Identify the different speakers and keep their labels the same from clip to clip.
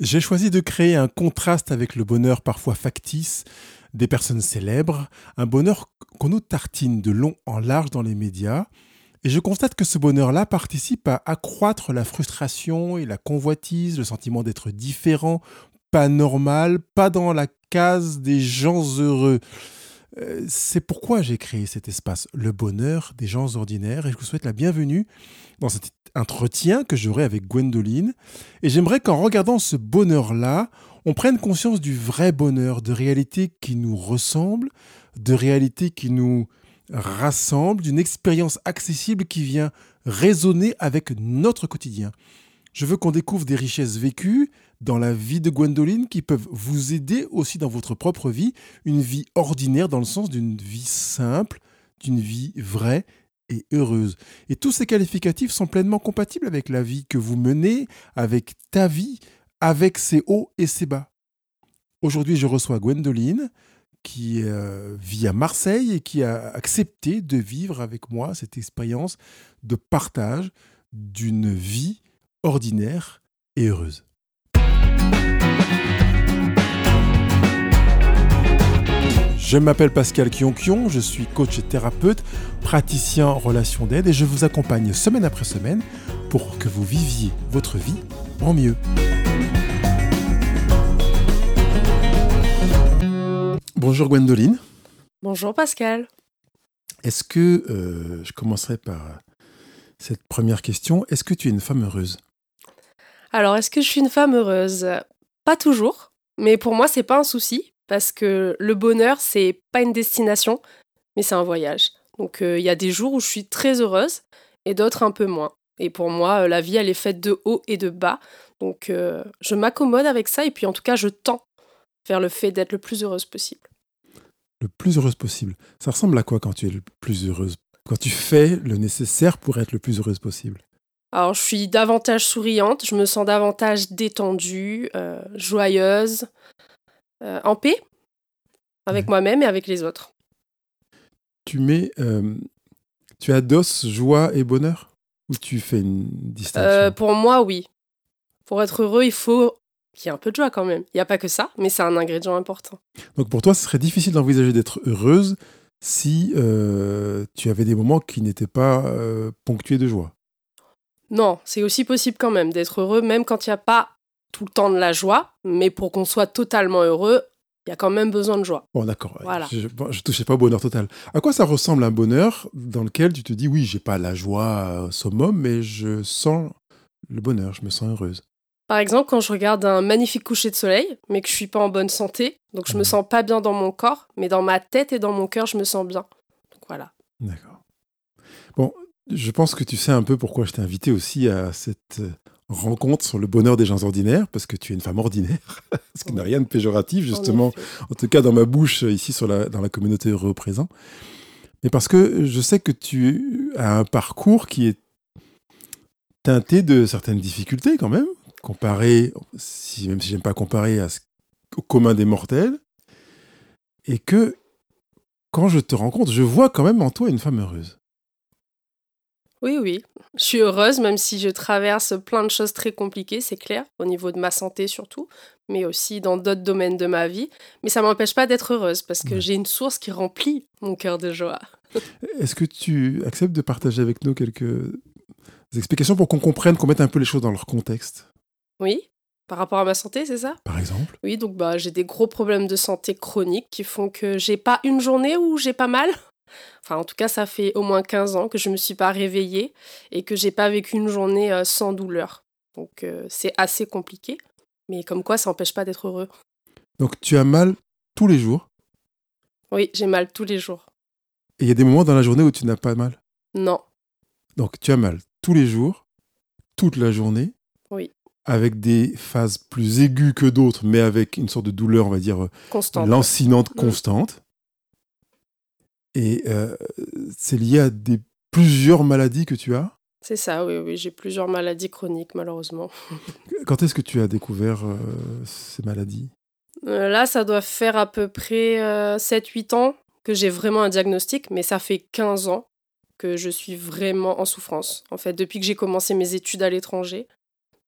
Speaker 1: J'ai choisi de créer un contraste avec le bonheur parfois factice des personnes célèbres, un bonheur qu'on nous tartine de long en large dans les médias. Et je constate que ce bonheur-là participe à accroître la frustration et la convoitise, le sentiment d'être différent, pas normal, pas dans la case des gens heureux. C'est pourquoi j'ai créé cet espace, le bonheur des gens ordinaires, et je vous souhaite la bienvenue dans cet entretien que j'aurai avec Gwendoline. Et j'aimerais qu'en regardant ce bonheur-là, on prenne conscience du vrai bonheur, de réalité qui nous ressemble, de réalité qui nous rassemble, d'une expérience accessible qui vient résonner avec notre quotidien. Je veux qu'on découvre des richesses vécues dans la vie de Gwendoline qui peuvent vous aider aussi dans votre propre vie, une vie ordinaire dans le sens d'une vie simple, d'une vie vraie et heureuse. Et tous ces qualificatifs sont pleinement compatibles avec la vie que vous menez, avec ta vie, avec ses hauts et ses bas. Aujourd'hui, je reçois Gwendoline qui euh, vit à Marseille et qui a accepté de vivre avec moi cette expérience de partage d'une vie ordinaire et heureuse. Je m'appelle Pascal Kionkion, je suis coach et thérapeute, praticien en relation d'aide et je vous accompagne semaine après semaine pour que vous viviez votre vie en mieux. Bonjour Gwendoline.
Speaker 2: Bonjour Pascal.
Speaker 1: Est-ce que, euh, je commencerai par cette première question, est-ce que tu es une femme heureuse?
Speaker 2: Alors, est-ce que je suis une femme heureuse? Pas toujours, mais pour moi, c'est pas un souci parce que le bonheur, c'est pas une destination, mais c'est un voyage. Donc, euh, il y a des jours où je suis très heureuse et d'autres un peu moins. Et pour moi, euh, la vie, elle est faite de haut et de bas. Donc, euh, je m'accommode avec ça et puis en tout cas, je tends vers le fait d'être le plus heureuse possible.
Speaker 1: Le plus heureuse possible. Ça ressemble à quoi quand tu es le plus heureuse? Quand tu fais le nécessaire pour être le plus heureuse possible?
Speaker 2: Alors, je suis davantage souriante, je me sens davantage détendue, euh, joyeuse, euh, en paix avec moi-même et avec les autres.
Speaker 1: Tu mets, euh, tu adosses joie et bonheur ou tu fais une distinction?
Speaker 2: Pour moi, oui. Pour être heureux, il faut qu'il y ait un peu de joie quand même. Il n'y a pas que ça, mais c'est un ingrédient important.
Speaker 1: Donc pour toi, ce serait difficile d'envisager d'être heureuse si tu avais des moments qui n'étaient pas ponctués de joie?
Speaker 2: Non, c'est aussi possible quand même d'être heureux, même quand il n'y a pas tout le temps de la joie, mais pour qu'on soit totalement heureux, il y a quand même besoin de joie.
Speaker 1: Bon, d'accord. Je, ne touchais pas au bonheur total. À quoi ça ressemble un bonheur dans lequel tu te dis, oui, j'ai pas la joie au summum, mais je sens le bonheur, je me sens heureuse?
Speaker 2: Par exemple, quand je regarde un magnifique coucher de soleil, mais que je suis pas en bonne santé, donc je me sens pas bien dans mon corps, mais dans ma tête et dans mon cœur, je me sens bien. Donc voilà.
Speaker 1: D'accord. Bon, je pense que tu sais un peu pourquoi je t'ai invité aussi à cette euh, rencontre sur le bonheur des gens ordinaires, parce que tu es une femme ordinaire, ce qui n'a rien de péjoratif, justement, en, tout cas dans ma bouche, ici sur la, dans la communauté heureux présent. Mais parce que je sais que tu as un parcours qui est teinté de certaines difficultés quand même, comparé, si, même si j'aime pas comparer à ce, au commun des mortels, et que quand je te rencontre, je vois quand même en toi une femme heureuse.
Speaker 2: Oui, oui. Je suis heureuse, même si je traverse plein de choses très compliquées, c'est clair, au niveau de ma santé surtout, mais aussi dans d'autres domaines de ma vie. Mais ça ne m'empêche pas d'être heureuse, parce que j'ai une source qui remplit mon cœur de joie.
Speaker 1: Est-ce que tu acceptes de partager avec nous quelques explications pour qu'on comprenne, qu'on mette un peu les choses dans leur contexte?
Speaker 2: Oui. Par rapport à ma santé, c'est ça?
Speaker 1: Par exemple?
Speaker 2: Oui, donc bah, j'ai des gros problèmes de santé chroniques qui font que j'ai pas une journée où j'ai pas mal. Enfin, en tout cas, ça fait au moins 15 ans que je ne me suis pas réveillée et que j'ai pas vécu une journée euh, sans douleur. Donc, euh, c'est assez compliqué. Mais comme quoi, ça n'empêche pas d'être heureux.
Speaker 1: Donc, tu as mal tous les jours?
Speaker 2: Oui, j'ai mal tous les jours.
Speaker 1: Et il y a des moments dans la journée où tu n'as pas mal?
Speaker 2: Non.
Speaker 1: Donc, tu as mal tous les jours, toute la journée?
Speaker 2: Oui.
Speaker 1: Avec des phases plus aiguës que d'autres, mais avec une sorte de douleur, on va dire,
Speaker 2: constante.
Speaker 1: lancinante, mm. constante. Et euh, c'est lié à des plusieurs maladies que tu as?
Speaker 2: C'est ça, oui, oui, j'ai plusieurs maladies chroniques malheureusement.
Speaker 1: Quand est-ce que tu as découvert euh, ces maladies?
Speaker 2: Euh, Là, ça doit faire à peu près 7-8 ans que j'ai vraiment un diagnostic, mais ça fait 15 ans que je suis vraiment en souffrance. En fait, depuis que j'ai commencé mes études à l'étranger,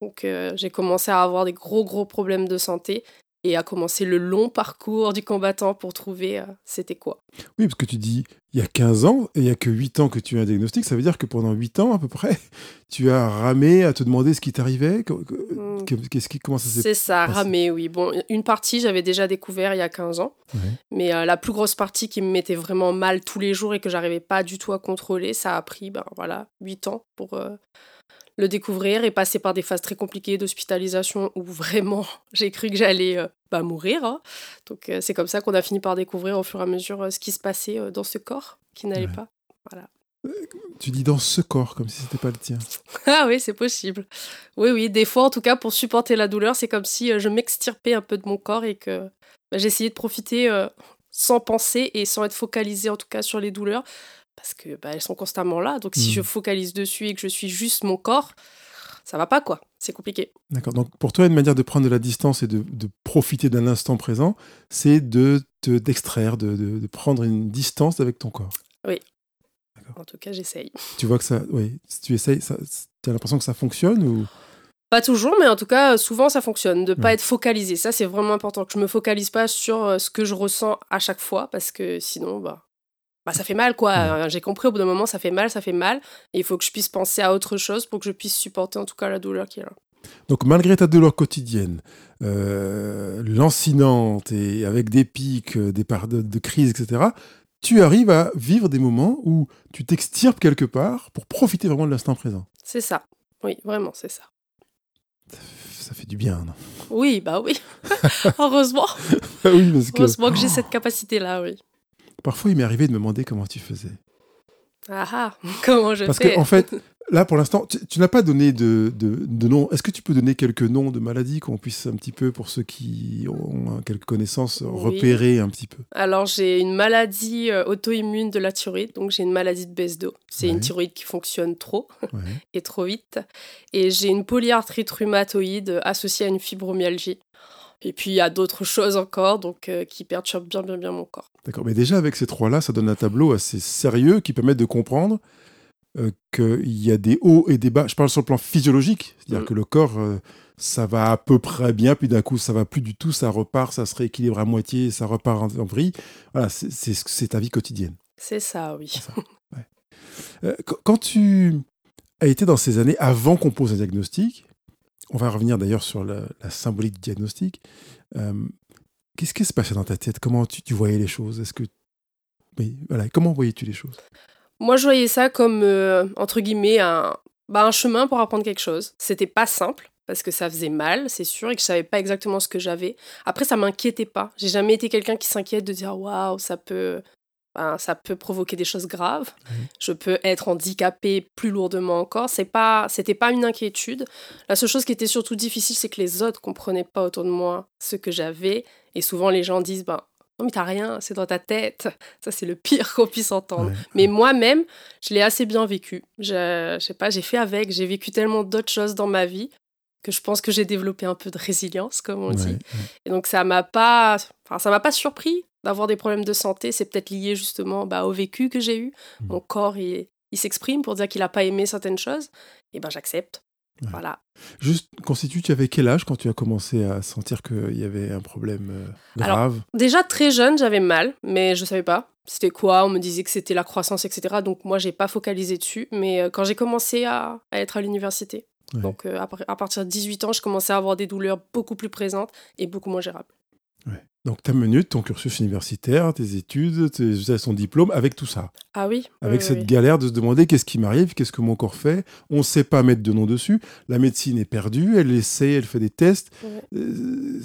Speaker 2: Donc j'ai commencé à avoir des gros gros problèmes de santé et à commencer le long parcours du combattant pour trouver euh, c'était quoi.
Speaker 1: Oui, parce que tu dis il y a 15 ans et il y a que 8 ans que tu as un diagnostic, ça veut dire que pendant 8 ans à peu près, tu as ramé à te demander ce qui t'arrivait
Speaker 2: Mm.
Speaker 1: Qu'est-ce qui comment ça s'est
Speaker 2: C'est ça, ramé, oui. Bon, une partie j'avais déjà découvert il y a 15 ans,
Speaker 1: Ouais.
Speaker 2: mais euh, la plus grosse partie qui me mettait vraiment mal tous les jours et que j'arrivais pas du tout à contrôler, ça a pris ben voilà, 8 ans pour euh, le découvrir et passer par des phases très compliquées d'hospitalisation où vraiment j'ai cru que j'allais euh, bah, mourir. hein. Donc euh, c'est comme ça qu'on a fini par découvrir au fur et à mesure euh, ce qui se passait dans ce corps qui n'allait
Speaker 1: Ouais.
Speaker 2: pas. Voilà.
Speaker 1: Tu dis dans ce corps comme si c'était pas le tien.
Speaker 2: Ah oui, c'est possible. Oui, oui, des fois, en tout cas, pour supporter la douleur, c'est comme si je m'extirpais un peu de mon corps et que bah, j'essayais de profiter sans penser et sans être focalisée, en tout cas, sur les douleurs, parce que bah, elles sont constamment là. Donc, si je focalise dessus et que je suis juste mon corps, ça va pas, quoi. C'est compliqué.
Speaker 1: D'accord. Donc pour toi, une manière de prendre de la distance et de, de profiter d'un instant présent, c'est de te d'extraire, de, de- de prendre une distance avec ton corps.
Speaker 2: En tout cas, j'essaye.
Speaker 1: Tu vois que ça, oui, si tu essayes, tu as l'impression que ça fonctionne ou?
Speaker 2: Pas toujours, mais en tout cas, souvent, ça fonctionne. De pas
Speaker 1: Ouais.
Speaker 2: être focalisé. Ça, c'est vraiment important. Que je me focalise pas sur euh, ce que je ressens à chaque fois, parce que sinon, bah, bah ça fait mal, quoi. Euh, J'ai compris, au bout d'un moment, ça fait mal, ça fait mal. Et il faut que je puisse penser à autre chose pour que je puisse supporter, en tout cas, la douleur qui est là.
Speaker 1: Donc malgré ta douleur quotidienne, euh, lancinante et avec des pics, euh, des parts de, de crise, etc., tu arrives à vivre des moments où tu t'extirpes quelque part pour profiter vraiment de l'instant présent.
Speaker 2: C'est ça. Oui, vraiment, c'est ça.
Speaker 1: Ça fait du bien, non?
Speaker 2: Oui, bah oui. Heureusement.
Speaker 1: Oui, parce que
Speaker 2: Heureusement que j'ai cette capacité-là, oui.
Speaker 1: Parfois il m'est arrivé de me demander comment tu faisais.
Speaker 2: Ah ah, comment je
Speaker 1: Parce
Speaker 2: fais?
Speaker 1: que en fait, là pour l'instant, tu, tu n'as pas donné de, de, de nom. Est-ce que tu peux donner quelques noms de maladies qu'on puisse un petit peu, pour ceux qui ont quelques connaissances,
Speaker 2: Oui.
Speaker 1: repérer un petit peu?
Speaker 2: Alors, j'ai une maladie euh, auto-immune de la thyroïde, donc j'ai une maladie de baisse d'eau. C'est
Speaker 1: Ouais.
Speaker 2: une thyroïde qui fonctionne trop
Speaker 1: Ouais.
Speaker 2: et trop vite. Et j'ai une polyarthrite rhumatoïde associée à une fibromyalgie. Et puis, il y a d'autres choses encore donc, euh, qui perturbent bien, bien, bien mon corps.
Speaker 1: D'accord. Mais déjà avec ces trois-là, ça donne un tableau assez sérieux qui permet de comprendre euh, qu'il y a des hauts et des bas. Je parle sur le plan physiologique, c'est-à-dire
Speaker 2: Mm.
Speaker 1: que le corps, euh, ça va à peu près bien, puis d'un coup, ça va plus du tout, ça repart, ça se rééquilibre à moitié, ça repart en, en vrille. Voilà, c'est- ta vie quotidienne.
Speaker 2: C'est ça, oui.
Speaker 1: Ça. Ouais. Euh, quand tu as été dans ces années avant qu'on pose un diagnostic, on va revenir d'ailleurs sur la, symbolique du diagnostic. euh, Qu'est-ce qui se passait dans ta tête? Comment tu, voyais les choses? Est-ce que voilà, comment voyais-tu les choses?
Speaker 2: Moi, je voyais ça comme, euh, entre guillemets, un, bah, un chemin pour apprendre quelque chose. C'était pas simple, parce que ça faisait mal, c'est sûr, et que je savais pas exactement ce que j'avais. Après, ça m'inquiétait pas. J'ai jamais été quelqu'un qui s'inquiète de dire waouh, ça peut. Ben, ça peut provoquer des choses graves.
Speaker 1: Mhm.
Speaker 2: Je peux être handicapée plus lourdement encore. C'est pas, c'était pas une inquiétude. La seule chose qui était surtout difficile, c'est que les autres comprenaient pas autour de moi ce que j'avais. Et souvent, les gens disent, ben, non mais t'as rien, c'est dans ta tête. Ça, c'est le pire qu'on puisse entendre.
Speaker 1: Ouais.
Speaker 2: Mais moi-même, je l'ai assez bien vécu. Je, je sais pas, j'ai fait avec, j'ai vécu tellement d'autres choses dans ma vie que je pense que j'ai développé un peu de résilience, comme on
Speaker 1: Ouais,
Speaker 2: dit.
Speaker 1: ouais.
Speaker 2: Et donc ça m'a pas, enfin ça m'a pas surpris d'avoir des problèmes de santé. C'est peut-être lié justement bah, au vécu que j'ai eu.
Speaker 1: Mm.
Speaker 2: Mon corps, il, il s'exprime pour dire qu'il a pas aimé certaines choses. Et ben j'accepte.
Speaker 1: Ouais.
Speaker 2: Voilà.
Speaker 1: Juste, constitue, tu avais quel âge quand tu as commencé à sentir qu'il y avait un problème euh,
Speaker 2: Alors,
Speaker 1: grave?
Speaker 2: Déjà très jeune, j'avais mal, mais je savais pas. C'était quoi? On me disait que c'était la croissance, etc. Donc moi, j'ai pas focalisé dessus. Mais euh, quand j'ai commencé à, à être à l'université,
Speaker 1: Ouais.
Speaker 2: donc euh, à partir de 18 ans, je commençais à avoir des douleurs beaucoup plus présentes et beaucoup moins gérables.
Speaker 1: Donc, tu as mené ton cursus universitaire, tes études, tes, ton diplôme, avec tout ça.
Speaker 2: Ah oui
Speaker 1: Avec
Speaker 2: oui,
Speaker 1: cette
Speaker 2: oui.
Speaker 1: galère de se demander qu'est-ce qui m'arrive, qu'est-ce que mon corps fait. On ne sait pas mettre de nom dessus. La médecine est perdue, elle essaie, elle fait des tests. Euh,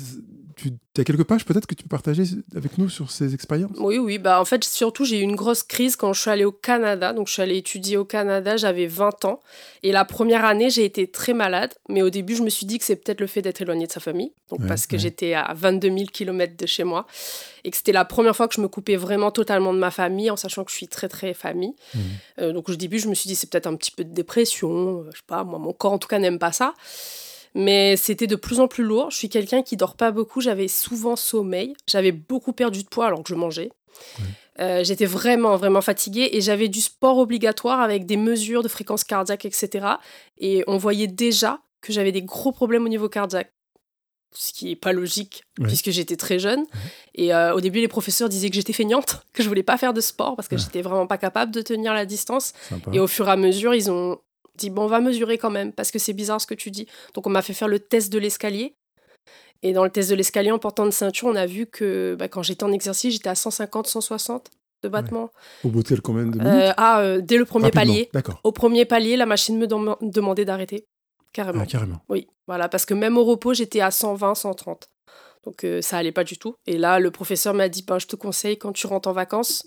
Speaker 1: tu as quelques pages peut-être que tu peux partager avec nous sur ces expériences?
Speaker 2: Oui, oui, bah en fait, surtout, j'ai eu une grosse crise quand je suis allée au Canada. Donc, je suis allée étudier au Canada, j'avais 20 ans. Et la première année, j'ai été très malade. Mais au début, je me suis dit que c'est peut-être le fait d'être éloignée de sa famille. Donc,
Speaker 1: Ouais,
Speaker 2: parce que
Speaker 1: ouais.
Speaker 2: j'étais à 22 000 km de chez moi. Et que c'était la première fois que je me coupais vraiment totalement de ma famille, en sachant que je suis très, très famille.
Speaker 1: Mhm.
Speaker 2: Euh, donc, au début, je me suis dit, c'est peut-être un petit peu de dépression. euh, je sais pas, moi, mon corps, en tout cas, n'aime pas ça. Mais c'était de plus en plus lourd. Je suis quelqu'un qui dort pas beaucoup. J'avais souvent sommeil. J'avais beaucoup perdu de poids alors que je mangeais. Euh, J'étais vraiment, vraiment fatiguée et j'avais du sport obligatoire avec des mesures de fréquence cardiaque, etc. Et on voyait déjà que j'avais des gros problèmes au niveau cardiaque. Ce qui est pas logique,
Speaker 1: Ouais.
Speaker 2: puisque j'étais très jeune. Et euh, au début, les professeurs disaient que j'étais feignante, que je voulais pas faire de sport parce que
Speaker 1: Ouais.
Speaker 2: j'étais vraiment pas capable de tenir la distance.
Speaker 1: Sympa.
Speaker 2: Et au fur et à mesure, ils ont dit bon, on va mesurer quand même parce que c'est bizarre ce que tu dis. Donc on m'a fait faire le test de l'escalier. Et dans le test de l'escalier en portant une ceinture, on a vu que bah, quand j'étais en exercice, j'étais à 150, 160 de battements.
Speaker 1: Au bout de combien de minutes
Speaker 2: Euh, ah, euh, dès le premier
Speaker 1: Rapidement.
Speaker 2: palier.
Speaker 1: D'accord.
Speaker 2: Au premier palier, la machine me dem- demandait d'arrêter. Carrément.
Speaker 1: Ah, carrément.
Speaker 2: Oui, voilà, parce que même au repos, j'étais à 120, 130. Donc euh, ça allait pas du tout. Et là, le professeur m'a dit, ben, je te conseille quand tu rentres en vacances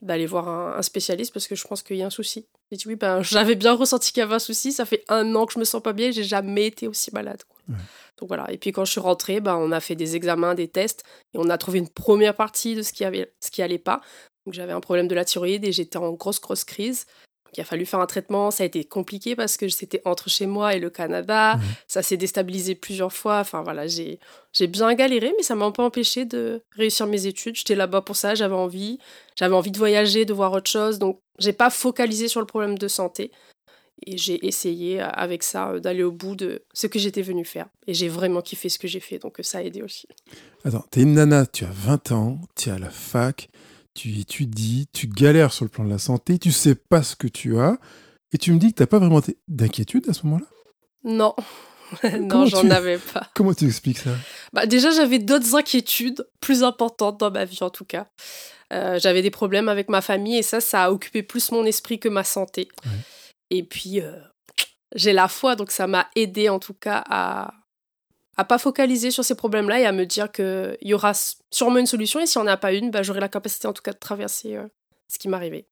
Speaker 2: d'aller voir un, un spécialiste parce que je pense qu'il y a un souci. J'ai dit oui, ben j'avais bien ressenti qu'il y avait un souci. Ça fait un an que je me sens pas bien, j'ai jamais été aussi malade. quoi.
Speaker 1: Ouais.
Speaker 2: Donc voilà. Et puis quand je suis rentrée, ben, on a fait des examens, des tests et on a trouvé une première partie de ce qui avait, ce qui allait pas. Donc j'avais un problème de la thyroïde et j'étais en grosse grosse crise. Il a fallu faire un traitement. Ça a été compliqué parce que c'était entre chez moi et le Canada.
Speaker 1: Mhm.
Speaker 2: Ça s'est déstabilisé plusieurs fois. Enfin voilà, j'ai j'ai bien galéré, mais ça m'a pas empêché de réussir mes études. J'étais là-bas pour ça, j'avais envie. J'avais envie de voyager, de voir autre chose. Donc j'ai pas focalisé sur le problème de santé. Et j'ai essayé euh, avec ça euh, d'aller au bout de ce que j'étais venue faire. Et j'ai vraiment kiffé ce que j'ai fait, donc euh, ça a aidé aussi.
Speaker 1: Attends, t'es une nana, tu as 20 ans, tu es à la fac, tu étudies, tu galères sur le plan de la santé, tu sais pas ce que tu as, et tu me dis que t'as pas vraiment d'inquiétude à ce moment-là?
Speaker 2: Non, non, j'en
Speaker 1: tu-
Speaker 2: avais pas.
Speaker 1: Comment tu expliques ça?
Speaker 2: Bah, déjà, j'avais d'autres inquiétudes plus importantes dans ma vie, en tout cas. Euh, j'avais des problèmes avec ma famille et ça, ça a occupé plus mon esprit que ma santé.
Speaker 1: Ouais.
Speaker 2: Et puis, euh, j'ai la foi, donc ça m'a aidé en tout cas à à pas focaliser sur ces problèmes-là et à me dire qu'il y aura sûrement une solution et si on n'a pas une, bah, j'aurai la capacité en tout cas de traverser euh, ce qui m'arrivait.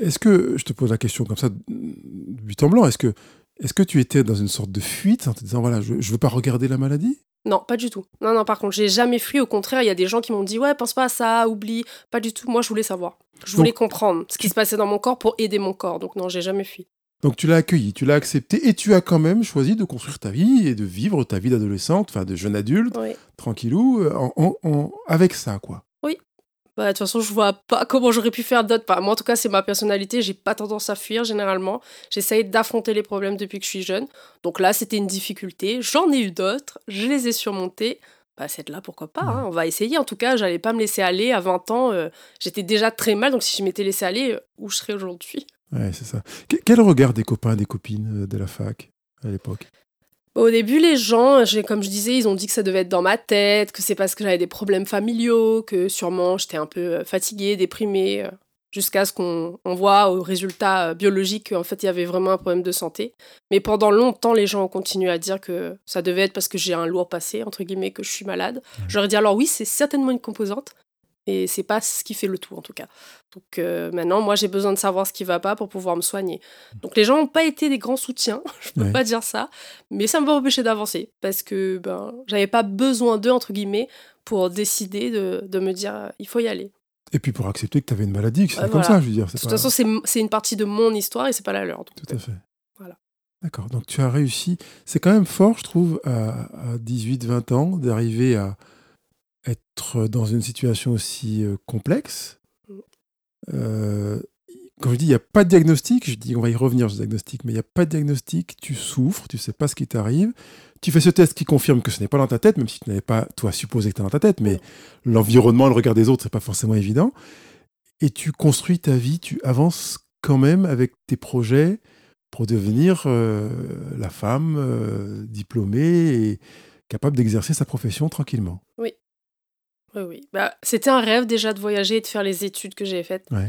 Speaker 1: Est-ce que, je te pose la question comme ça, but en blanc, est-ce que, est que tu étais dans une sorte de fuite en te disant, voilà, je, je veux pas regarder la maladie?
Speaker 2: Non, pas du tout. Non, non, par contre, j'ai jamais fui. Au contraire, il y a des gens qui m'ont dit Ouais, pense pas à ça, oublie. Pas du tout. Moi, je voulais savoir. Je voulais
Speaker 1: Donc,
Speaker 2: comprendre ce qui se passait dans mon corps pour aider mon corps. Donc, non, j'ai jamais fui.
Speaker 1: Donc tu l'as accueilli, tu l'as accepté, et tu as quand même choisi de construire ta vie et de vivre ta vie d'adolescente, enfin de jeune adulte,
Speaker 2: Oui.
Speaker 1: tranquillou, euh, en, en- en- avec ça, quoi.
Speaker 2: Bah, de toute façon, je vois pas comment j'aurais pu faire d'autre. Enfin, moi, en tout cas, c'est ma personnalité. J'ai pas tendance à fuir généralement. J'essaye d'affronter les problèmes depuis que je suis jeune. Donc là, c'était une difficulté. J'en ai eu d'autres. Je les ai surmontés. Bah, cette là, pourquoi pas hein. On va essayer. En tout cas, j'allais pas me laisser aller. À 20 ans, euh, j'étais déjà très mal. Donc si je m'étais laissé aller, euh, où je serais aujourd'hui?
Speaker 1: Ouais, c'est ça. Que- quel regard des copains, des copines euh, de la fac à l'époque?
Speaker 2: Au début, les gens, j'ai- comme je disais, ils ont dit que ça devait être dans ma tête, que c'est parce que j'avais des problèmes familiaux, que sûrement j'étais un peu euh, fatiguée, déprimée, euh, jusqu'à ce qu'on on voit au résultat euh, biologique qu'en fait il y avait vraiment un problème de santé. Mais pendant longtemps, les gens ont continué à dire que ça devait être parce que j'ai un lourd passé, entre guillemets, que je suis malade. J'aurais dit alors oui, c'est certainement une composante, et c'est pas ce qui fait le tout en tout cas. Donc euh, maintenant, moi j'ai besoin de savoir ce qui va pas pour pouvoir me soigner. Donc les gens n'ont pas été des grands soutiens, je peux
Speaker 1: Ouais.
Speaker 2: pas dire ça, mais ça m'a pas empêché d'avancer parce que ben j'avais pas besoin d'eux entre guillemets pour décider de, de me dire euh, il faut y aller.
Speaker 1: Et puis pour accepter que tu avais une maladie, que
Speaker 2: Ouais,
Speaker 1: comme
Speaker 2: voilà.
Speaker 1: ça, je veux dire.
Speaker 2: De
Speaker 1: c'est
Speaker 2: toute
Speaker 1: pas-
Speaker 2: façon, c'est c'est une partie de mon histoire et c'est pas la leur. donc,
Speaker 1: Tout à fait.
Speaker 2: Voilà.
Speaker 1: D'accord. Donc tu as réussi. C'est quand même fort, je trouve, à, à 18-20 ans, d'arriver à être dans une situation aussi euh, complexe. Euh, quand je dis il n'y a pas de diagnostic, je dis on va y revenir sur ce diagnostic, mais il n'y a pas de diagnostic, tu souffres, tu sais pas ce qui t'arrive. Tu fais ce test qui confirme que ce n'est pas dans ta tête, même si tu n'avais pas, toi, supposé que tu dans ta tête, mais l'environnement, le regard des autres, c'est pas forcément évident. Et tu construis ta vie, tu avances quand même avec tes projets pour devenir euh, la femme diplômée et capable d'exercer sa profession tranquillement.
Speaker 2: Oui, oui. Bah, C'était un rêve déjà de voyager et de faire les études que j'ai faites.
Speaker 1: Ouais.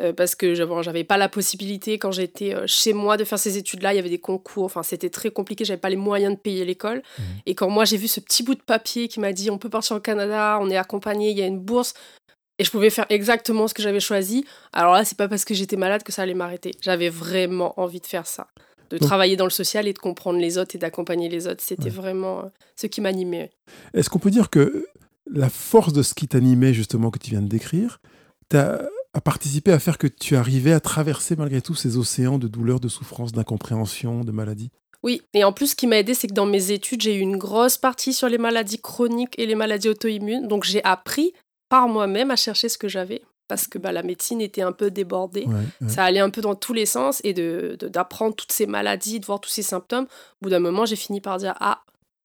Speaker 2: Euh, parce que j'avais j'avais pas la possibilité quand j'étais euh, chez moi de faire ces études-là. Il y avait des concours, enfin c'était très compliqué. J'avais pas les moyens de payer l'école.
Speaker 1: Mhm.
Speaker 2: Et quand moi j'ai vu ce petit bout de papier qui m'a dit on peut partir au Canada, on est accompagné, il y a une bourse, et je pouvais faire exactement ce que j'avais choisi. Alors là, c'est pas parce que j'étais malade que ça allait m'arrêter. J'avais vraiment envie de faire ça, de
Speaker 1: Donc-
Speaker 2: travailler dans le social et de comprendre les autres et d'accompagner les autres. C'était
Speaker 1: Ouais.
Speaker 2: vraiment euh, ce qui m'animait.
Speaker 1: Est-ce qu'on peut dire que la force de ce qui t'animait, justement, que tu viens de décrire, t'a a participé à faire que tu arrivais à traverser malgré tout ces océans de douleur, de souffrance, d'incompréhension, de maladie
Speaker 2: Oui, et en plus, ce qui m'a aidé, c'est que dans mes études, j'ai eu une grosse partie sur les maladies chroniques et les maladies auto-immunes. Donc, j'ai appris par moi-même à chercher ce que j'avais. parce que bah, la médecine était un peu débordée.
Speaker 1: Ouais, ouais.
Speaker 2: Ça allait un peu dans tous les sens et de, de- d'apprendre toutes ces maladies, de voir tous ces symptômes. Au bout d'un moment, j'ai fini par dire Ah,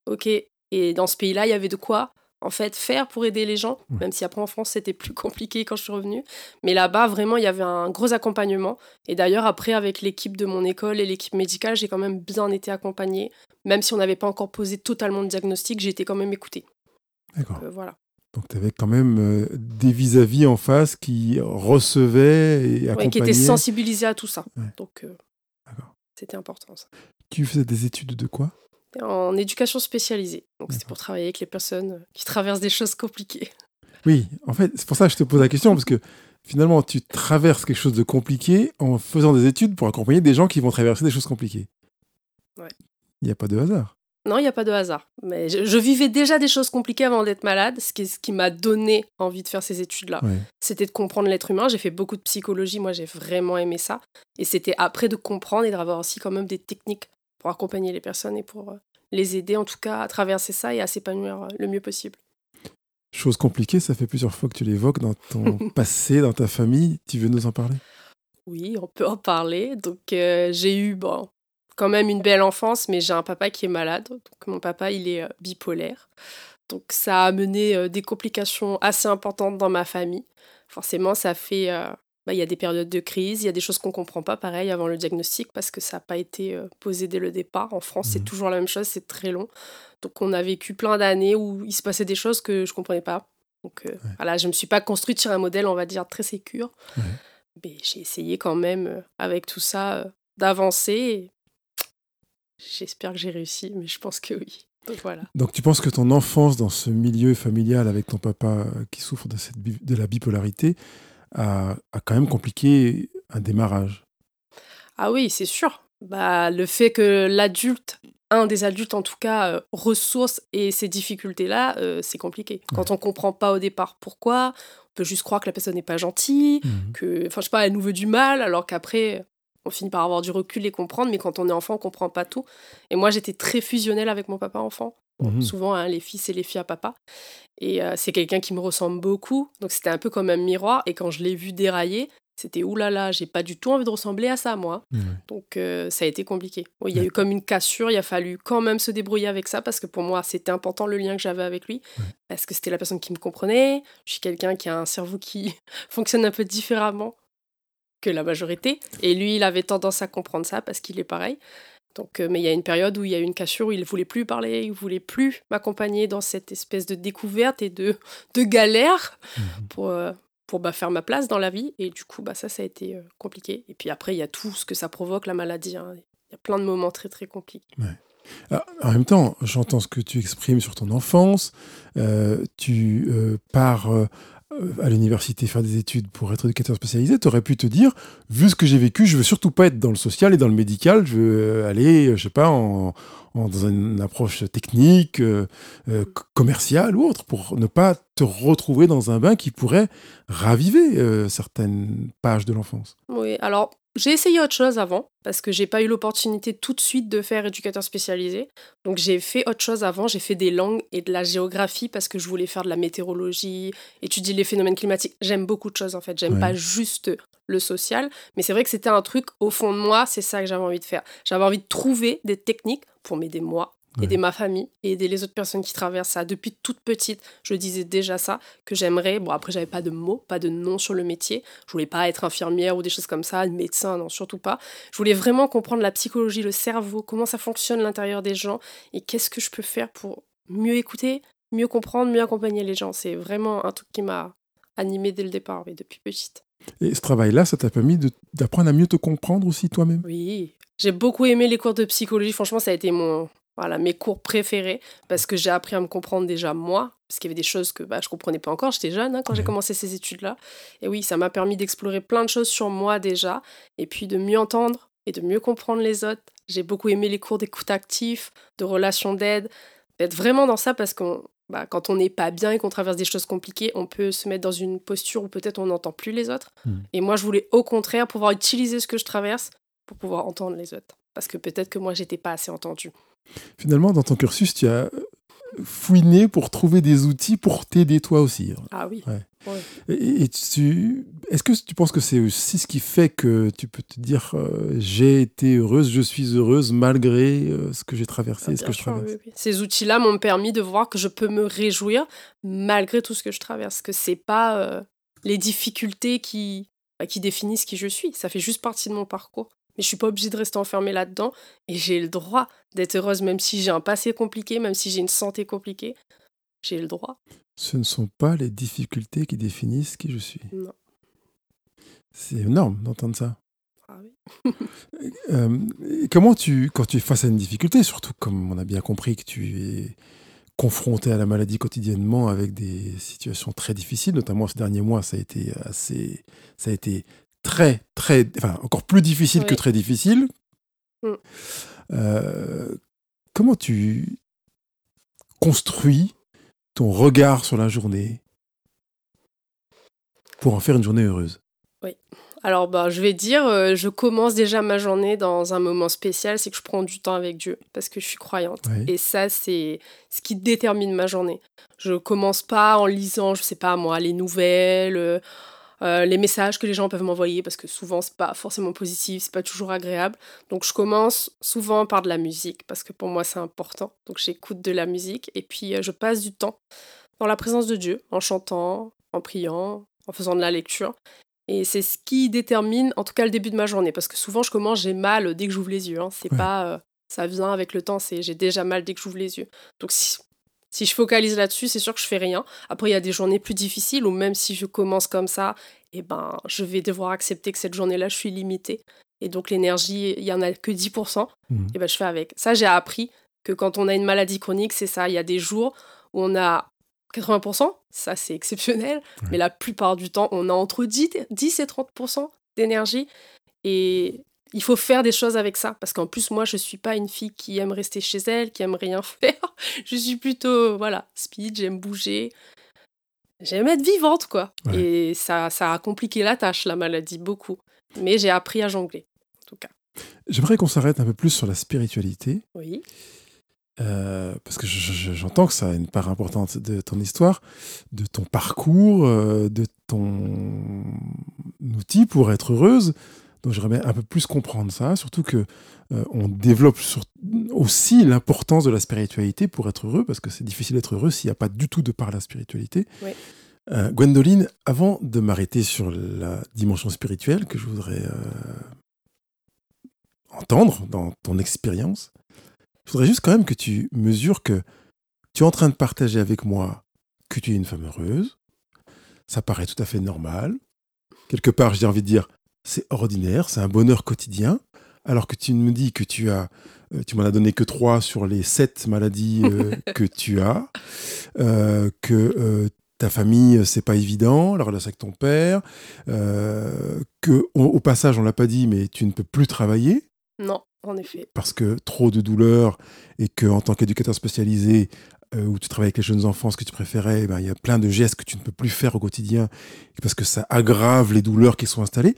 Speaker 2: ok. Et dans ce pays-là, il y avait de quoi en fait faire pour aider les gens,
Speaker 1: Ouais.
Speaker 2: même si après en France c'était plus compliqué quand je suis revenue. Mais là-bas, vraiment, il y avait un gros accompagnement. Et d'ailleurs, après, avec l'équipe de mon école et l'équipe médicale, j'ai quand même bien été accompagnée. Même si on n'avait pas encore posé totalement de diagnostic, j'ai été quand même écoutée.
Speaker 1: D'accord.
Speaker 2: Euh, voilà.
Speaker 1: Donc tu avais quand même euh, des vis-à-vis en face qui recevaient et
Speaker 2: Ouais,
Speaker 1: accompagnaient.
Speaker 2: qui était sensibilisée à tout ça.
Speaker 1: Ouais.
Speaker 2: Donc, euh, c'était important ça.
Speaker 1: Tu faisais des études de quoi?
Speaker 2: En éducation spécialisée. Donc, c'était
Speaker 1: D'accord.
Speaker 2: pour travailler avec les personnes qui traversent des choses compliquées.
Speaker 1: Oui, en fait, c'est pour ça que je te pose la question, parce que finalement, tu traverses quelque chose de compliqué en faisant des études pour accompagner des gens qui vont traverser des choses compliquées.
Speaker 2: Ouais.
Speaker 1: Il n'y a pas de hasard.
Speaker 2: Non, il n'y a pas de hasard. Mais je, je vivais déjà des choses compliquées avant d'être malade, ce qui, ce qui m'a donné envie de faire ces études-là.
Speaker 1: Ouais.
Speaker 2: C'était de comprendre l'être humain. J'ai fait beaucoup de psychologie, moi j'ai vraiment aimé ça. Et c'était après de comprendre et d'avoir aussi quand même des techniques pour accompagner les personnes et pour euh, les aider en tout cas à traverser ça et à s'épanouir euh, le mieux possible.
Speaker 1: Chose compliquée, ça fait plusieurs fois que tu l'évoques dans ton passé, dans ta famille. Tu veux nous en parler?
Speaker 2: Oui, on peut en parler. Donc euh, j'ai eu bon, quand même une belle enfance, mais j'ai un papa qui est malade. Donc mon papa, il est euh, bipolaire. Donc ça a amené euh, des complications assez importantes dans ma famille. Forcément, ça fait... bah, Il y a des périodes de crise, il y a des choses qu'on ne comprend pas, pareil, avant le diagnostic, parce que ça n'a pas été euh, posé dès le départ. En France, c'est
Speaker 1: Mhm.
Speaker 2: toujours la même chose, c'est très long. Donc on a vécu plein d'années où il se passait des choses que je ne comprenais pas. Donc euh, voilà, je ne me suis pas construite sur un modèle, on va dire, très sécure.
Speaker 1: Ouais.
Speaker 2: Mais j'ai essayé quand même, euh, avec tout ça, d'avancer. J'espère que j'ai réussi, mais je pense que oui. Donc voilà.
Speaker 1: Donc tu penses que ton enfance dans ce milieu familial avec ton papa qui souffre de, cette bi- de la bipolarité a, a quand même compliqué un démarrage
Speaker 2: Ah oui, c'est sûr. Bah, le fait que l'adulte, un des adultes en tout cas, euh, ressource et ces difficultés-là, euh, c'est compliqué. Quand on comprend pas au départ pourquoi, on peut juste croire que la personne n'est pas gentille,
Speaker 1: Mhm.
Speaker 2: que, enfin, je sais pas, elle nous veut du mal, alors qu'après, on finit par avoir du recul et comprendre, mais quand on est enfant, on comprend pas tout. Et moi, j'étais très fusionnelle avec mon papa enfant.
Speaker 1: Mhm.
Speaker 2: Souvent, hein, les fils et les filles à papa. Et euh, c'est quelqu'un qui me ressemble beaucoup, donc c'était un peu comme un miroir. Et quand je l'ai vu dérailler, c'était oulala, j'ai pas du tout envie de ressembler à ça, moi.
Speaker 1: Ouais.
Speaker 2: Donc euh, ça a été compliqué. Il y a
Speaker 1: Ouais.
Speaker 2: eu comme une cassure, il a fallu quand même se débrouiller avec ça parce que pour moi c'était important le lien que j'avais avec lui
Speaker 1: Ouais.
Speaker 2: parce que c'était la personne qui me comprenait. Je suis quelqu'un qui a un cerveau qui fonctionne un peu différemment que la majorité et lui il avait tendance à comprendre ça parce qu'il est pareil. Donc, euh, mais il y a une période où il y a eu une cassure où il voulait plus parler, il voulait plus m'accompagner dans cette espèce de découverte et de, de galère
Speaker 1: Mhm.
Speaker 2: pour, euh, pour bah, faire ma place dans la vie. Et du coup, bah, ça, ça a été euh, compliqué. Et puis après, il y a tout ce que ça provoque, la maladie. hein. Il y a plein de moments très, très compliqués.
Speaker 1: Ah, en même temps, j'entends ce que tu exprimes sur ton enfance. Euh, tu euh, pars euh, à l'université faire des études pour être éducateur spécialisé. Tu aurais pu te dire, vu ce que j'ai vécu, je veux surtout pas être dans le social et dans le médical. Je veux euh, aller, euh, je sais pas, en, dans une approche technique, euh, euh, commerciale ou autre, pour ne pas te retrouver dans un bain qui pourrait raviver euh, certaines pages de l'enfance.
Speaker 2: Oui, alors j'ai essayé autre chose avant parce que j'ai pas eu l'opportunité tout de suite de faire éducateur spécialisé. Donc j'ai fait autre chose avant, j'ai fait des langues et de la géographie parce que je voulais faire de la météorologie, étudier les phénomènes climatiques. J'aime beaucoup de choses en fait, j'aime
Speaker 1: Ouais.
Speaker 2: pas juste le social, mais c'est vrai que c'était un truc au fond de moi, c'est ça que j'avais envie de faire. J'avais envie de trouver des techniques pour m'aider moi,
Speaker 1: Ouais.
Speaker 2: aider ma famille et aider les autres personnes qui traversent ça. Depuis toute petite, je disais déjà ça, que j'aimerais. Bon, après, j'avais pas de mots, pas de nom sur le métier. Je voulais pas être infirmière ou des choses comme ça, médecin, non, surtout pas. Je voulais vraiment comprendre la psychologie, le cerveau, comment ça fonctionne l'intérieur des gens et qu'est-ce que je peux faire pour mieux écouter, mieux comprendre, mieux accompagner les gens. C'est vraiment un truc qui m'a animée dès le départ, oui, depuis petite.
Speaker 1: Et ce travail-là, ça t'a permis d'apprendre à mieux te comprendre aussi toi-même?
Speaker 2: Oui, j'ai beaucoup aimé les cours de psychologie. Franchement, ça a été mon, voilà, mes cours préférés parce que j'ai appris à me comprendre déjà moi, parce qu'il y avait des choses que bah, je comprenais pas encore. J'étais jeune hein, quand j'ai commencé ces études-là. Et oui, ça m'a permis d'explorer plein de choses sur moi déjà, et puis de mieux entendre et de mieux comprendre les autres. J'ai beaucoup aimé les cours d'écoute actif, de relations d'aide, d'être vraiment dans ça parce qu'on bah, quand on n'est pas bien et qu'on traverse des choses compliquées, on peut se mettre dans une posture où peut-être on n'entend plus les autres.
Speaker 1: Mhm.
Speaker 2: Et moi, je voulais au contraire pouvoir utiliser ce que je traverse pour pouvoir entendre les autres. Parce que peut-être que moi, j'étais pas assez entendue.
Speaker 1: Finalement, dans ton cursus, tu as fouiner pour trouver des outils pour t'aider toi aussi. hein.
Speaker 2: Ah oui.
Speaker 1: Ouais.
Speaker 2: Ouais.
Speaker 1: Et, et tu, est-ce que tu penses que c'est aussi ce qui fait que tu peux te dire euh, j'ai été heureuse, je suis heureuse malgré euh, ce que j'ai traversé,
Speaker 2: Ah,
Speaker 1: ce que je traverse?
Speaker 2: oui, oui. Ces outils-là m'ont permis de voir que je peux me réjouir malgré tout ce que je traverse, que c'est pas euh, les difficultés qui, bah, qui définissent qui je suis. Ça fait juste partie de mon parcours. Mais je suis pas obligée de rester enfermée là-dedans et j'ai le droit d'être heureuse même si j'ai un passé compliqué, même si j'ai une santé compliquée. J'ai le droit.
Speaker 1: Ce ne sont pas les difficultés qui définissent qui je suis.
Speaker 2: Non.
Speaker 1: C'est énorme d'entendre ça.
Speaker 2: Ah oui.
Speaker 1: Euh, comment tu, quand tu es face à une difficulté, surtout comme on a bien compris que tu es confronté à la maladie quotidiennement avec des situations très difficiles, notamment ces derniers mois, ça a été assez, ça a été très, très, enfin encore plus difficile que
Speaker 2: Oui.
Speaker 1: très difficile.
Speaker 2: Mm.
Speaker 1: Euh, comment tu construis ton regard sur la journée pour en faire une journée heureuse?
Speaker 2: Alors, bah, je vais dire, euh, je commence déjà ma journée dans un moment spécial, c'est que je prends du temps avec Dieu, parce que je suis croyante. Et ça, c'est ce qui détermine ma journée. Je commence pas en lisant, je sais pas moi, les nouvelles, euh, euh, les messages que les gens peuvent m'envoyer, parce que souvent, c'est pas forcément positif, c'est pas toujours agréable. Donc, je commence souvent par de la musique, parce que pour moi, c'est important. Donc, j'écoute de la musique, et puis euh, je passe du temps dans la présence de Dieu, en chantant, en priant, en faisant de la lecture. Et c'est ce qui détermine, en tout cas, le début de ma journée. Parce que souvent, je commence, j'ai mal dès que j'ouvre les yeux. hein. C'est
Speaker 1: Ouais.
Speaker 2: pas. euh, ça vient avec le temps, c'est j'ai déjà mal dès que j'ouvre les yeux. Donc, si, si je focalise là-dessus, c'est sûr que je fais rien. Après, il y a des journées plus difficiles où même si je commence comme ça, eh ben, je vais devoir accepter que cette journée-là, je suis limitée. Et donc, l'énergie, il y en a que 10%.
Speaker 1: Mhm.
Speaker 2: Et ben, je fais avec. Ça, j'ai appris que quand on a une maladie chronique, c'est ça. Il y a des jours où on a 80%, ça c'est exceptionnel,
Speaker 1: Ouais.
Speaker 2: mais la plupart du temps, on a entre 10, 10 et 30% d'énergie. Et il faut faire des choses avec ça, parce qu'en plus, moi, je suis pas une fille qui aime rester chez elle, qui aime rien faire. Je suis plutôt, voilà, speed, j'aime bouger. J'aime être vivante, quoi.
Speaker 1: Ouais.
Speaker 2: Et ça, ça a compliqué la tâche, la maladie, beaucoup. Mais j'ai appris à jongler, en tout cas.
Speaker 1: J'aimerais qu'on s'arrête un peu plus sur la spiritualité.
Speaker 2: Oui.
Speaker 1: Euh, parce que je- je- j'entends que ça a une part importante de ton histoire, de ton parcours, euh, de ton outil pour être heureuse. Donc j'aimerais un peu plus comprendre ça, surtout que euh, on développe sur- aussi l'importance de la spiritualité pour être heureux, parce que c'est difficile d'être heureux s'il n'y a pas du tout de part la spiritualité.
Speaker 2: Oui.
Speaker 1: Euh, Gwendoline, avant de m'arrêter sur la dimension spirituelle que je voudrais euh, entendre dans ton expérience, je voudrais juste quand même que tu mesures que tu es en train de partager avec moi que tu es une femme heureuse. Ça paraît tout à fait normal. Quelque part, j'ai envie de dire, c'est ordinaire, c'est un bonheur quotidien. Alors que tu me dis que tu as, euh, tu m'en as donné que trois sur les sept maladies euh, que tu as, euh, que euh, ta famille, c'est pas évident, la relation avec ton père, que au, au passage, on l'a pas dit, mais tu ne peux plus travailler
Speaker 2: Non, en effet.
Speaker 1: parce que trop de douleur et que en tant qu'éducateur spécialisé euh, où tu travailles avec les jeunes enfants, ce que tu préférais, eh ben, il y a plein de gestes que tu ne peux plus faire au quotidien parce que ça aggrave les douleurs qui sont installées.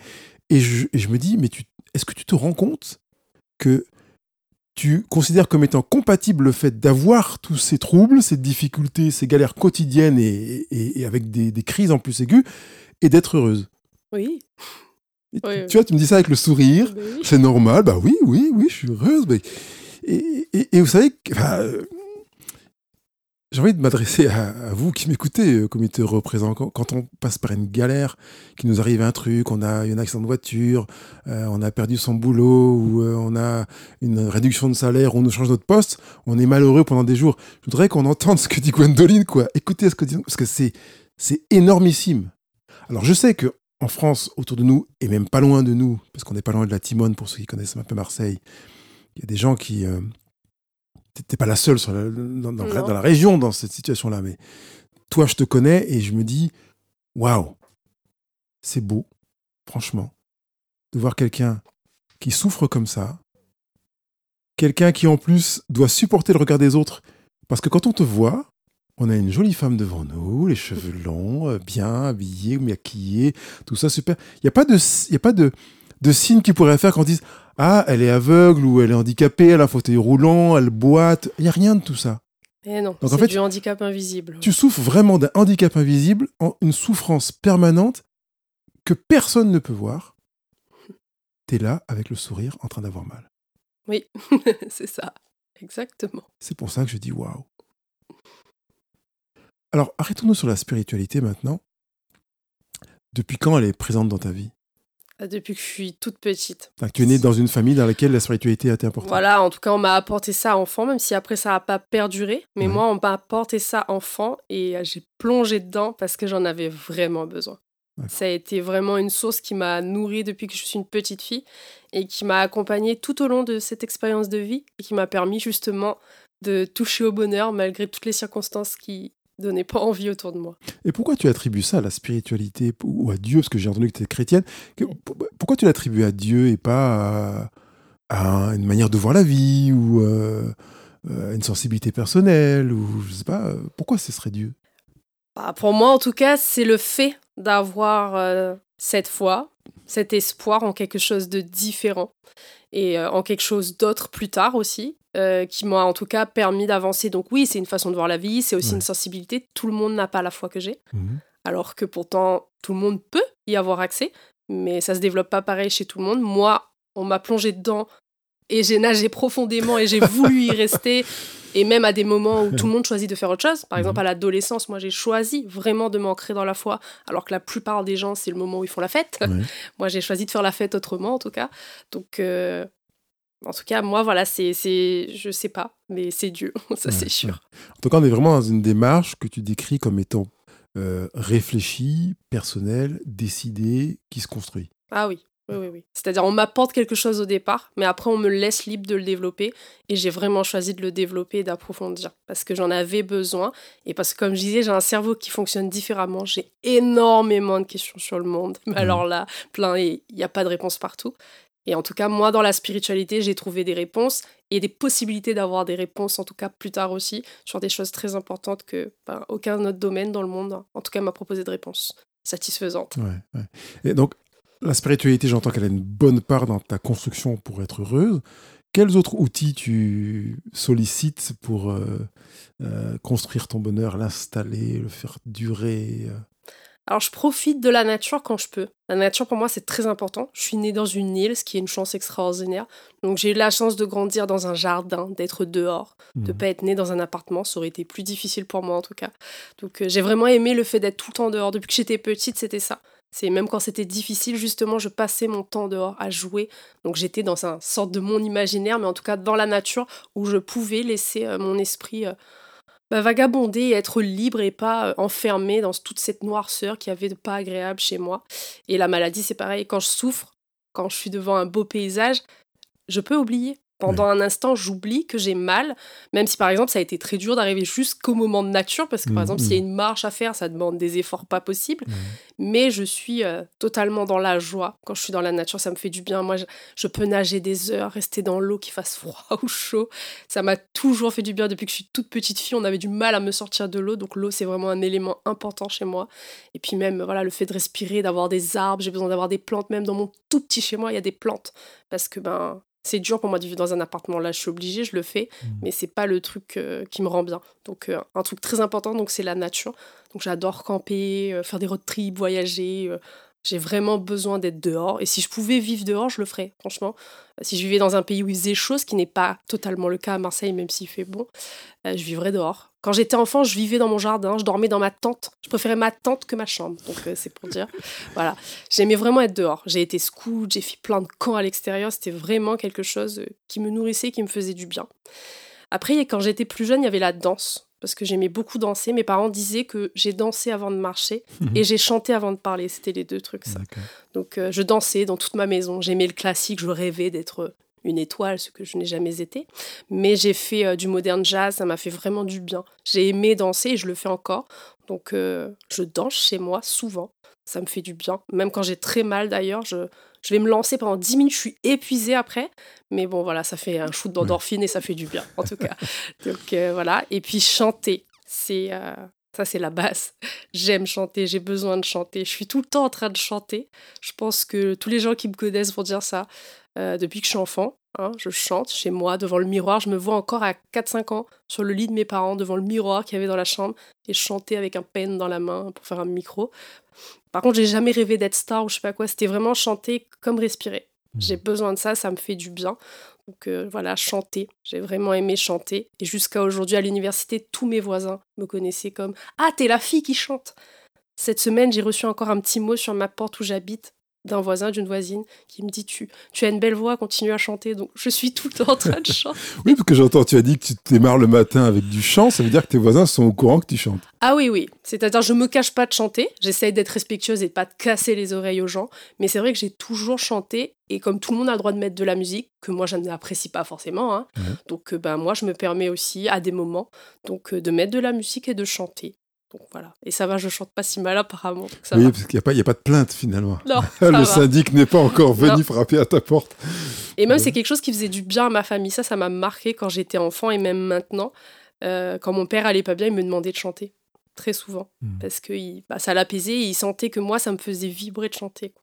Speaker 1: Et je, et je me dis, mais est-ce que tu te rends compte que tu considères comme étant compatible le fait d'avoir tous ces troubles, ces difficultés, ces galères quotidiennes et, et- et avec des, des crises en plus aiguës et d'être heureuse?
Speaker 2: Oui.
Speaker 1: Tu-
Speaker 2: Oui,
Speaker 1: Tu vois, tu me dis ça avec le sourire.
Speaker 2: Ben oui.
Speaker 1: C'est normal, bah oui, oui, oui, je suis heureuse. mais- Et, vous savez, euh, j'ai envie de m'adresser à, vous qui m'écoutez, euh, comité représentant. Quand, on passe par une galère, qu'il nous arrive un truc, on a eu un accident de voiture, euh, on a perdu son boulot, ou euh, on a une réduction de salaire, on nous change notre poste, on est malheureux pendant des jours. Je voudrais qu'on entende ce que dit Gwendoline, quoi. Écoutez ce que dit, parce que c'est, c'est énormissime. Alors je sais que en France, autour de nous, et même pas loin de nous, parce qu'on n'est pas loin de la Timone, pour ceux qui connaissent un peu Marseille, il y a des gens qui... T'es pas la seule sur la- dans, dans-
Speaker 2: Non.
Speaker 1: dans la région dans cette situation-là, mais toi, je te connais et je me dis, waouh, c'est beau, franchement, de voir quelqu'un qui souffre comme ça, quelqu'un qui en plus doit supporter le regard des autres, parce que quand on te voit, on a une jolie femme devant nous, les cheveux longs, euh, bien habillée, maquillée, tout ça super. Il n'y a pas de, il y a pas de, de signe qui pourrait faire qu'on dise ah elle est aveugle ou elle est handicapée, elle a un fauteuil roulant, elle boite. Il y a rien de tout ça.
Speaker 2: Et non,
Speaker 1: Donc, en
Speaker 2: c'est
Speaker 1: fait,
Speaker 2: du handicap invisible.
Speaker 1: Tu souffres vraiment d'un handicap invisible, en une souffrance permanente que personne ne peut voir. Tu es là avec le sourire en train d'avoir mal.
Speaker 2: Oui, c'est ça. Exactement.
Speaker 1: C'est pour ça que je dis waouh. Alors, arrêtons-nous sur la spiritualité maintenant. Depuis quand elle est présente dans ta vie?
Speaker 2: Depuis que je suis toute petite.
Speaker 1: Tu es né dans une famille dans laquelle la spiritualité a été importante.
Speaker 2: Voilà, en tout cas, on m'a apporté ça enfant, même si après ça n'a pas perduré. Mais moi, on m'a apporté ça enfant et euh, j'ai plongé dedans parce que j'en avais vraiment besoin. Ça a été vraiment une source qui m'a nourrie depuis que je suis une petite fille et qui m'a accompagnée tout au long de cette expérience de vie et qui m'a permis justement de toucher au bonheur malgré toutes les circonstances qui donnaient pas envie autour de moi.
Speaker 1: Et pourquoi tu attribues ça à la spiritualité ou à Dieu? Parce que j'ai entendu que tu es chrétienne. Pourquoi tu l'attribues à Dieu et pas à, à une manière de voir la vie ou euh, euh, à une sensibilité personnelle ou je sais pas. euh, Pourquoi ce serait Dieu?
Speaker 2: Bah, pour moi, en tout cas, c'est le fait d'avoir euh, cette foi, cet espoir en quelque chose de différent et euh, en quelque chose d'autre plus tard aussi, euh, qui m'a en tout cas permis d'avancer. Donc oui, c'est une façon de voir la vie, c'est aussi
Speaker 1: Ouais.
Speaker 2: une sensibilité. Tout le monde n'a pas la foi que j'ai, alors que pourtant tout le monde peut y avoir accès, mais ça se développe pas pareil chez tout le monde. Moi, on m'a plongé dedans et j'ai nagé profondément et j'ai voulu y rester. Et même à des moments où tout le monde choisit de faire autre chose. Par exemple,
Speaker 1: Mhm.
Speaker 2: à l'adolescence, moi, j'ai choisi vraiment de m'ancrer dans la foi, alors que la plupart des gens, c'est le moment où ils font la fête.
Speaker 1: Ouais.
Speaker 2: moi, j'ai choisi de faire la fête autrement, en tout cas. Donc, euh, en tout cas, moi, voilà, c'est, c'est, je sais pas, mais c'est Dieu, ça
Speaker 1: Ouais,
Speaker 2: c'est sûr.
Speaker 1: En tout cas, on est vraiment dans une démarche que tu décris comme étant euh, réfléchie, personnelle, décidée, qui se construit.
Speaker 2: Ah oui, oui, oui, oui. C'est-à-dire, on m'apporte quelque chose au départ, mais après, on me laisse libre de le développer. Et j'ai vraiment choisi de le développer et d'approfondir parce que j'en avais besoin. Et parce que, comme je disais, j'ai un cerveau qui fonctionne différemment. J'ai énormément de questions sur le monde. Mais alors là, plein, et il n'y a pas de réponse partout. Et en tout cas, moi, dans la spiritualité, j'ai trouvé des réponses et des possibilités d'avoir des réponses, en tout cas plus tard aussi, sur des choses très importantes que ben, aucun autre domaine dans le monde, en tout cas, m'a proposé de réponses satisfaisantes.
Speaker 1: Ouais. Et donc, la spiritualité, j'entends qu'elle a une bonne part dans ta construction pour être heureuse. Quels autres outils tu sollicites pour euh, euh, construire ton bonheur, l'installer, le faire durer euh
Speaker 2: Alors, je profite de la nature quand je peux. La nature, pour moi, c'est très important. Je suis née dans une île, ce qui est une chance extraordinaire. Donc, j'ai eu la chance de grandir dans un jardin, d'être dehors, de
Speaker 1: Mhm.
Speaker 2: pas être née dans un appartement. Ça aurait été plus difficile pour moi, en tout cas. Donc, euh, j'ai vraiment aimé le fait d'être tout le temps dehors. Depuis que j'étais petite, c'était ça. C'est même quand c'était difficile, justement, je passais mon temps dehors à jouer. Donc, j'étais dans un sorte de monde imaginaire, mais en tout cas dans la nature, où je pouvais laisser euh, mon esprit euh, bah, vagabonder être libre et pas euh, enfermé dans toute cette noirceur qui avait de pas agréable chez moi. Et la maladie, c'est pareil. Quand je souffre, quand je suis devant un beau paysage, je peux oublier. Pendant un instant, j'oublie que j'ai mal, même si par exemple ça a été très dur d'arriver jusqu'au moment de nature, parce que par
Speaker 1: Mhm.
Speaker 2: exemple s'il y a une marche à faire, ça demande des efforts pas possibles. Mais je suis euh, totalement dans la joie quand je suis dans la nature, ça me fait du bien. Moi, je, je peux nager des heures, rester dans l'eau, qu'il fasse froid ou chaud. Ça m'a toujours fait du bien depuis que je suis toute petite fille. On avait du mal à me sortir de l'eau, donc l'eau c'est vraiment un élément important chez moi. Et puis même voilà le fait de respirer, d'avoir des arbres, j'ai besoin d'avoir des plantes. Même dans mon tout petit chez moi, il y a des plantes parce que ben c'est dur pour moi de vivre dans un appartement. Là, je suis obligée, je le fais,
Speaker 1: Mhm.
Speaker 2: mais c'est pas le truc euh, qui me rend bien. Donc euh, un truc très important, donc c'est la nature. Donc j'adore camper, euh, faire des road trips, voyager. J'ai vraiment besoin d'être dehors. Et si je pouvais vivre dehors, je le ferais, franchement. Euh, Si je vivais dans un pays où il faisait chaud, ce qui n'est pas totalement le cas à Marseille, même s'il fait bon, euh, je vivrais dehors. Quand j'étais enfant, je vivais dans mon jardin, je dormais dans ma tente. Je préférais ma tente que ma chambre. Donc euh, c'est pour dire. Voilà. J'aimais vraiment être dehors. J'ai été scout, j'ai fait plein de camps à l'extérieur. C'était vraiment quelque chose qui me nourrissait, qui me faisait du bien. Après, quand j'étais plus jeune, il y avait la danse. Parce que j'aimais beaucoup danser. Mes parents disaient que j'ai dansé avant de marcher et j'ai chanté avant de parler. C'était les deux trucs, ça. Donc euh, je dansais dans toute ma maison. J'aimais le classique, je rêvais d'être euh, une étoile, ce que je n'ai jamais été. Mais j'ai fait euh, du modern jazz, ça m'a fait vraiment du bien. J'ai aimé danser et je le fais encore. Donc euh, je danse chez moi souvent. Ça me fait du bien. Même quand j'ai très mal d'ailleurs, je, je vais me lancer pendant 10 minutes, je suis épuisée après. Mais bon voilà, ça fait un shoot d'endorphine et ça fait du bien en tout cas. Donc euh, voilà. Et puis chanter, c'est... euh, ça, c'est la base. J'aime chanter, j'ai besoin de chanter. Je suis tout le temps en train de chanter. Je pense que tous les gens qui me connaissent vont dire ça. Euh, depuis que je suis enfant, Hein, je chante chez moi devant le miroir. Je me vois encore à 4-5 ans sur le lit de mes parents devant le miroir qu'il y avait dans la chambre et chanter avec un pen dans la main pour faire un micro. Par contre, j'ai jamais rêvé d'être star ou je sais pas quoi. C'était vraiment chanter comme respirer. Mmh. J'ai besoin de ça, ça me fait du bien. Donc euh, voilà, chanter. J'ai vraiment aimé chanter. Et jusqu'à aujourd'hui, à l'université, tous mes voisins me connaissaient comme Ah, t'es la fille qui chante. Cette semaine, j'ai reçu encore un petit mot sur ma porte où j'habite d'un voisin, d'une voisine, qui me dit tu, tu as une belle voix, continue à chanter. Donc je suis tout le temps en train de chanter.
Speaker 1: oui, parce que j'entends, tu as dit que tu démarres le matin avec du chant, ça veut dire que tes voisins sont au courant que tu chantes.
Speaker 2: Ah oui, oui. C'est-à-dire, je me cache pas de chanter, j'essaye d'être respectueuse et de pas de casser les oreilles aux gens, mais c'est vrai que j'ai toujours chanté, et comme tout le monde a le droit de mettre de la musique, que moi je n'apprécie pas forcément, hein, donc euh, ben, moi je me permets aussi à des moments donc euh, de mettre de la musique et de chanter. Donc voilà. Et ça va, je chante pas si mal apparemment.
Speaker 1: oui, parce qu'il n'y a, pas, a pas de plainte finalement.
Speaker 2: Non,
Speaker 1: le syndic n'est pas encore venu frapper à ta porte.
Speaker 2: Et même, c'est quelque chose qui faisait du bien à ma famille. Ça, ça m'a marqué quand j'étais enfant et même maintenant. Euh, quand mon père allait pas bien, il me demandait de chanter. Très souvent. Hmm. Parce que bah, ça l'apaisait et il sentait que moi, ça me faisait vibrer de chanter.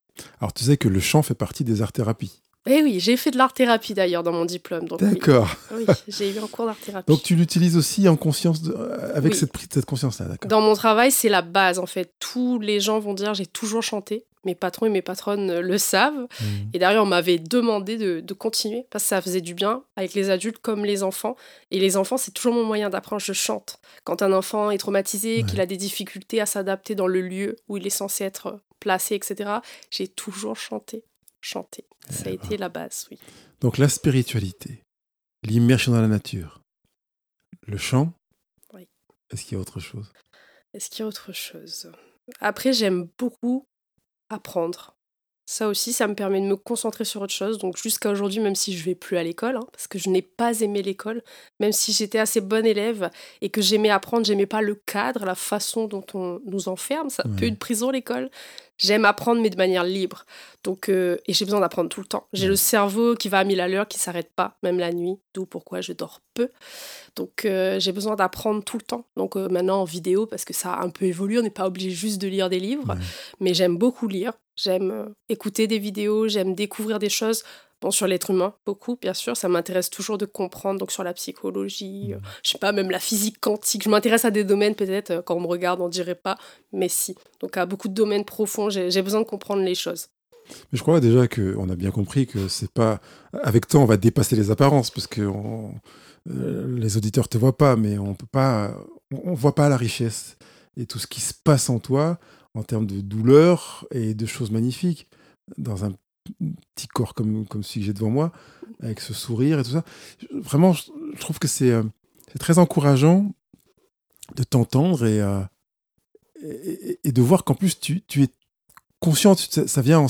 Speaker 1: Alors, tu sais que le chant fait partie des arts-thérapies.
Speaker 2: Eh oui, j'ai fait de l'art-thérapie d'ailleurs dans mon diplôme.
Speaker 1: D'accord.
Speaker 2: Oui, j'ai eu un cours d'art-thérapie.
Speaker 1: Donc tu l'utilises aussi en conscience, avec cette, cette conscience-là, d'accord
Speaker 2: Dans mon travail, c'est la base en fait. Tous les gens vont dire j'ai toujours chanté. Mes patrons et mes patronnes le savent. Mmh. Et d'ailleurs, on m'avait demandé de, continuer parce que ça faisait du bien avec les adultes comme les enfants. Et les enfants, c'est toujours mon moyen d'apprendre. Je chante. Quand un enfant est traumatisé, qu'il a des difficultés à s'adapter dans le lieu où il est censé être placé, etc., j'ai toujours chanté chanter. Ça a été la base, oui.
Speaker 1: Donc la spiritualité, l'immersion dans la nature, le chant.
Speaker 2: Oui.
Speaker 1: Est-ce qu'il y a autre chose?
Speaker 2: Est-ce qu'il y a autre chose? Après, j'aime beaucoup apprendre. Ça aussi, ça me permet de me concentrer sur autre chose. Donc jusqu'à aujourd'hui, même si je vais plus à l'école, hein, parce que je n'ai pas aimé l'école, même si j'étais assez bonne élève et que j'aimais apprendre, j'aimais pas le cadre, la façon dont on nous enferme. Ça peut être prison l'école. J'aime apprendre, mais de manière libre. Donc, euh, et j'ai besoin d'apprendre tout le temps. J'ai le cerveau qui va à mille à l'heure, qui s'arrête pas, même la nuit, d'où pourquoi je dors peu. Donc, euh, j'ai besoin d'apprendre tout le temps. Donc, euh, maintenant en vidéo, parce que ça a un peu évolué, on n'est pas obligé juste de lire des livres, mais j'aime beaucoup lire. J'aime écouter des vidéos, j'aime découvrir des choses. Bon, sur l'être humain, beaucoup, bien sûr. Ça m'intéresse toujours de comprendre, donc sur la psychologie, euh, je sais pas, même la physique quantique. Je m'intéresse à des domaines, peut-être, euh, quand on me regarde, on dirait pas, mais si. Donc, à beaucoup de domaines profonds, j'ai besoin de comprendre les choses.
Speaker 1: Mais je crois déjà qu'on a bien compris que c'est pas. Avec toi, on va dépasser les apparences, parce que on... Euh, les auditeurs te voient pas, mais on peut pas. On voit pas la richesse et tout ce qui se passe en toi en termes de douleur et de choses magnifiques dans un petit corps comme, comme celui que j'ai devant moi, avec ce sourire et tout ça. Vraiment, je, trouve que c'est euh, très encourageant de t'entendre euh, et, et, de voir qu'en plus tu, tu, es consciente, ça, vient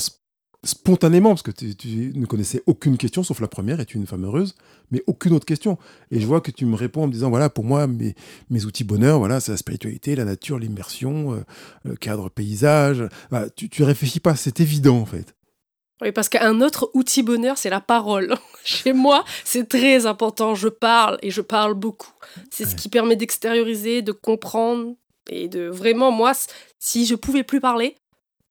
Speaker 1: spontanément, parce que tu, ne connaissais aucune question, sauf la première, es-tu une femme heureuse, mais aucune autre question. Et je vois que tu me réponds en me disant, voilà, pour moi, mes, mes outils bonheur, voilà, c'est la spiritualité, la nature, l'immersion, euh, le cadre paysage. tu, tu réfléchis pas, c'est évident en fait.
Speaker 2: Oui, parce qu'un autre outil bonheur, c'est la parole. Chez moi, c'est très important. Je parle et je parle beaucoup. C'est ce qui permet d'extérioriser, de comprendre et de vraiment, moi, si je pouvais plus parler,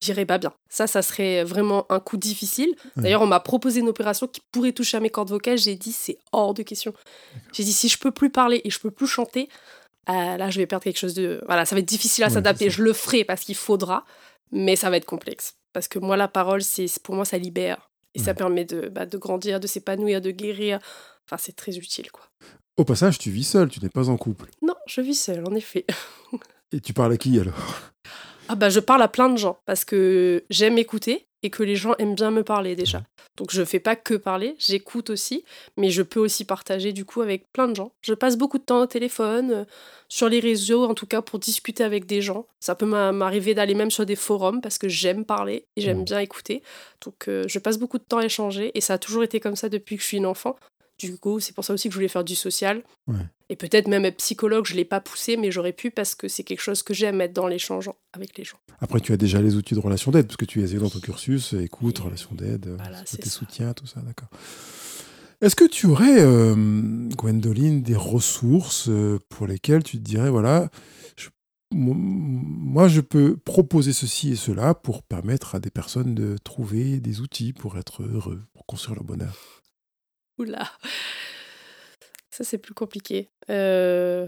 Speaker 2: j'irais pas bien. Ça, ça serait vraiment un coup difficile. D'ailleurs, on m'a proposé une opération qui pourrait toucher à mes cordes vocales. J'ai dit, c'est hors de question. J'ai dit, si je peux plus parler et je peux plus chanter, euh, là, je vais perdre quelque chose de. Voilà, ça va être difficile à s'adapter. Je le ferai parce qu'il faudra, mais ça va être complexe. Parce que moi, la parole, c'est pour moi, ça libère. Et ça permet de, bah, de grandir, de s'épanouir, de guérir. Enfin, c'est très utile, quoi.
Speaker 1: Au passage, tu vis seule, tu n'es pas en couple.
Speaker 2: Non, je vis seule, en effet.
Speaker 1: Et tu parles à qui alors?
Speaker 2: Ah bah je parle à plein de gens parce que j'aime écouter et que les gens aiment bien me parler déjà. Donc je fais pas que parler, j'écoute aussi, mais je peux aussi partager du coup avec plein de gens. Je passe beaucoup de temps au téléphone, euh, sur les réseaux en tout cas pour discuter avec des gens. Ça peut m'arriver d'aller même sur des forums parce que j'aime parler et j'aime bien écouter. Donc euh, je passe beaucoup de temps à échanger et ça a toujours été comme ça depuis que je suis une enfant. Du coup, c'est pour ça aussi que je voulais faire du social. Et peut-être même être psychologue, je ne l'ai pas poussé, mais j'aurais pu parce que c'est quelque chose que j'aime être dans l'échange avec les gens.
Speaker 1: Après, tu as déjà les outils de relation d'aide, parce que tu es dans ton cursus, écoute, relation d'aide, voilà, tes soutiens, tout ça, d'accord. Est-ce que tu aurais, euh, Gwendoline, des ressources euh, pour lesquelles tu te dirais, voilà, moi, je peux proposer ceci et cela pour permettre à des personnes de trouver des outils pour être heureux, pour construire leur bonheur?
Speaker 2: Oula. Ça, c'est plus compliqué. Euh,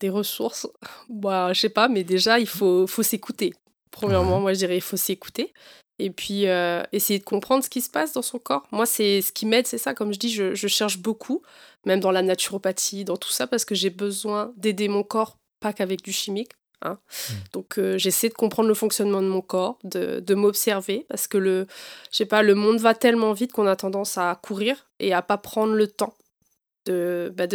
Speaker 2: des ressources. Bah, je sais pas, mais déjà, il faut, faut s'écouter. Premièrement, moi, je dirais, il faut s'écouter. Et puis, euh, essayer de comprendre ce qui se passe dans son corps. Moi, c'est ce qui m'aide, c'est ça. Comme je dis, je, je, cherche beaucoup, même dans la naturopathie, dans tout ça, parce que j'ai besoin d'aider mon corps, pas qu'avec du chimique. Hein. Mmh. Donc euh, j'essaie de comprendre le fonctionnement de mon corps, de, de m'observer, parce que le, je sais pas, le monde va tellement vite qu'on a tendance à courir et à pas prendre le temps de bah,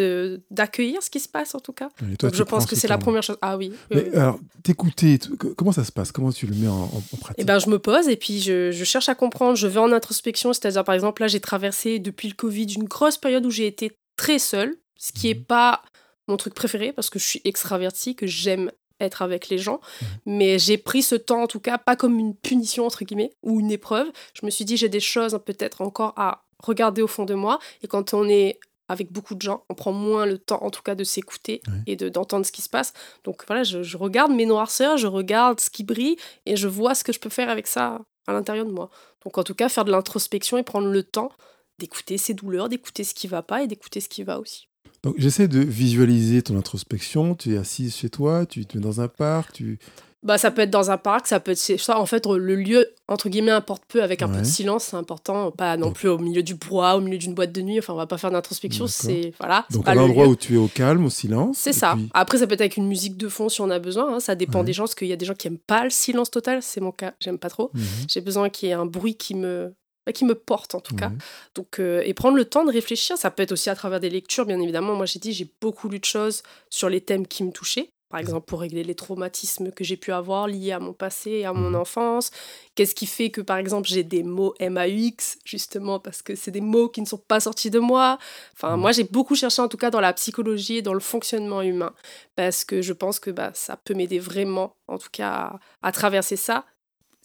Speaker 2: d'accueillir ce qui se passe en tout cas.
Speaker 1: Toi,
Speaker 2: Donc, je pense que c'est la première chose. Ah oui.
Speaker 1: Mais alors, t'écouter, comment ça se passe? Comment tu le mets en, en pratique?
Speaker 2: Eh ben, je me pose et puis je, je, cherche à comprendre. Je vais en introspection, c'est-à-dire par exemple là, j'ai traversé depuis le Covid une grosse période où j'ai été très seule, ce qui n'est mmh. pas mon truc préféré parce que je suis extravertie, que j'aime être avec les gens. Mmh. Mais j'ai pris ce temps, en tout cas, pas comme une punition, entre guillemets, ou une épreuve. Je me suis dit, j'ai des choses peut-être encore à regarder au fond de moi. Et quand on est avec beaucoup de gens, on prend moins le temps, en tout cas, de s'écouter oui. et d'entendre ce qui se passe. Donc voilà, je, je, regarde mes noirceurs, je regarde ce qui brille et je vois ce que je peux faire avec ça à l'intérieur de moi. Donc en tout cas, faire de l'introspection et prendre le temps d'écouter ses douleurs, d'écouter ce qui va pas et d'écouter ce qui va aussi.
Speaker 1: Donc j'essaie de visualiser ton introspection. Tu es assise chez toi, tu te mets dans un parc, tu...
Speaker 2: Bah, ça peut être dans un parc, ça peut être ça. En fait, le lieu, entre guillemets, importe peu avec un ouais. peu de silence, c'est important. Pas non plus au milieu du bois, au milieu d'une boîte de nuit. Enfin, on va pas faire d'introspection. C'est voilà.
Speaker 1: Donc, à l'endroit où tu es au calme, au silence.
Speaker 2: C'est ça. Puis... Après, ça peut être avec une musique de fond si on a besoin. Hein. Ça dépend ouais. des gens, parce qu'il y a des gens qui aiment pas le silence total. C'est mon cas. J'aime pas trop. Mmh. J'ai besoin qu'il y ait un bruit qui me qui me porte en tout cas. Donc, euh, et prendre le temps de réfléchir, ça peut être aussi à travers des lectures, bien évidemment. Moi, j'ai dit, j'ai beaucoup lu de choses sur les thèmes qui me touchaient. Par exemple, pour régler les traumatismes que j'ai pu avoir liés à mon passé et à mon enfance. Qu'est-ce qui fait que, par exemple, j'ai des mots MAUX, justement, parce que c'est des mots qui ne sont pas sortis de moi. Enfin, mmh. moi, j'ai beaucoup cherché, en tout cas, dans la psychologie et dans le fonctionnement humain, parce que je pense que bah, ça peut m'aider vraiment, en tout cas, à, à traverser ça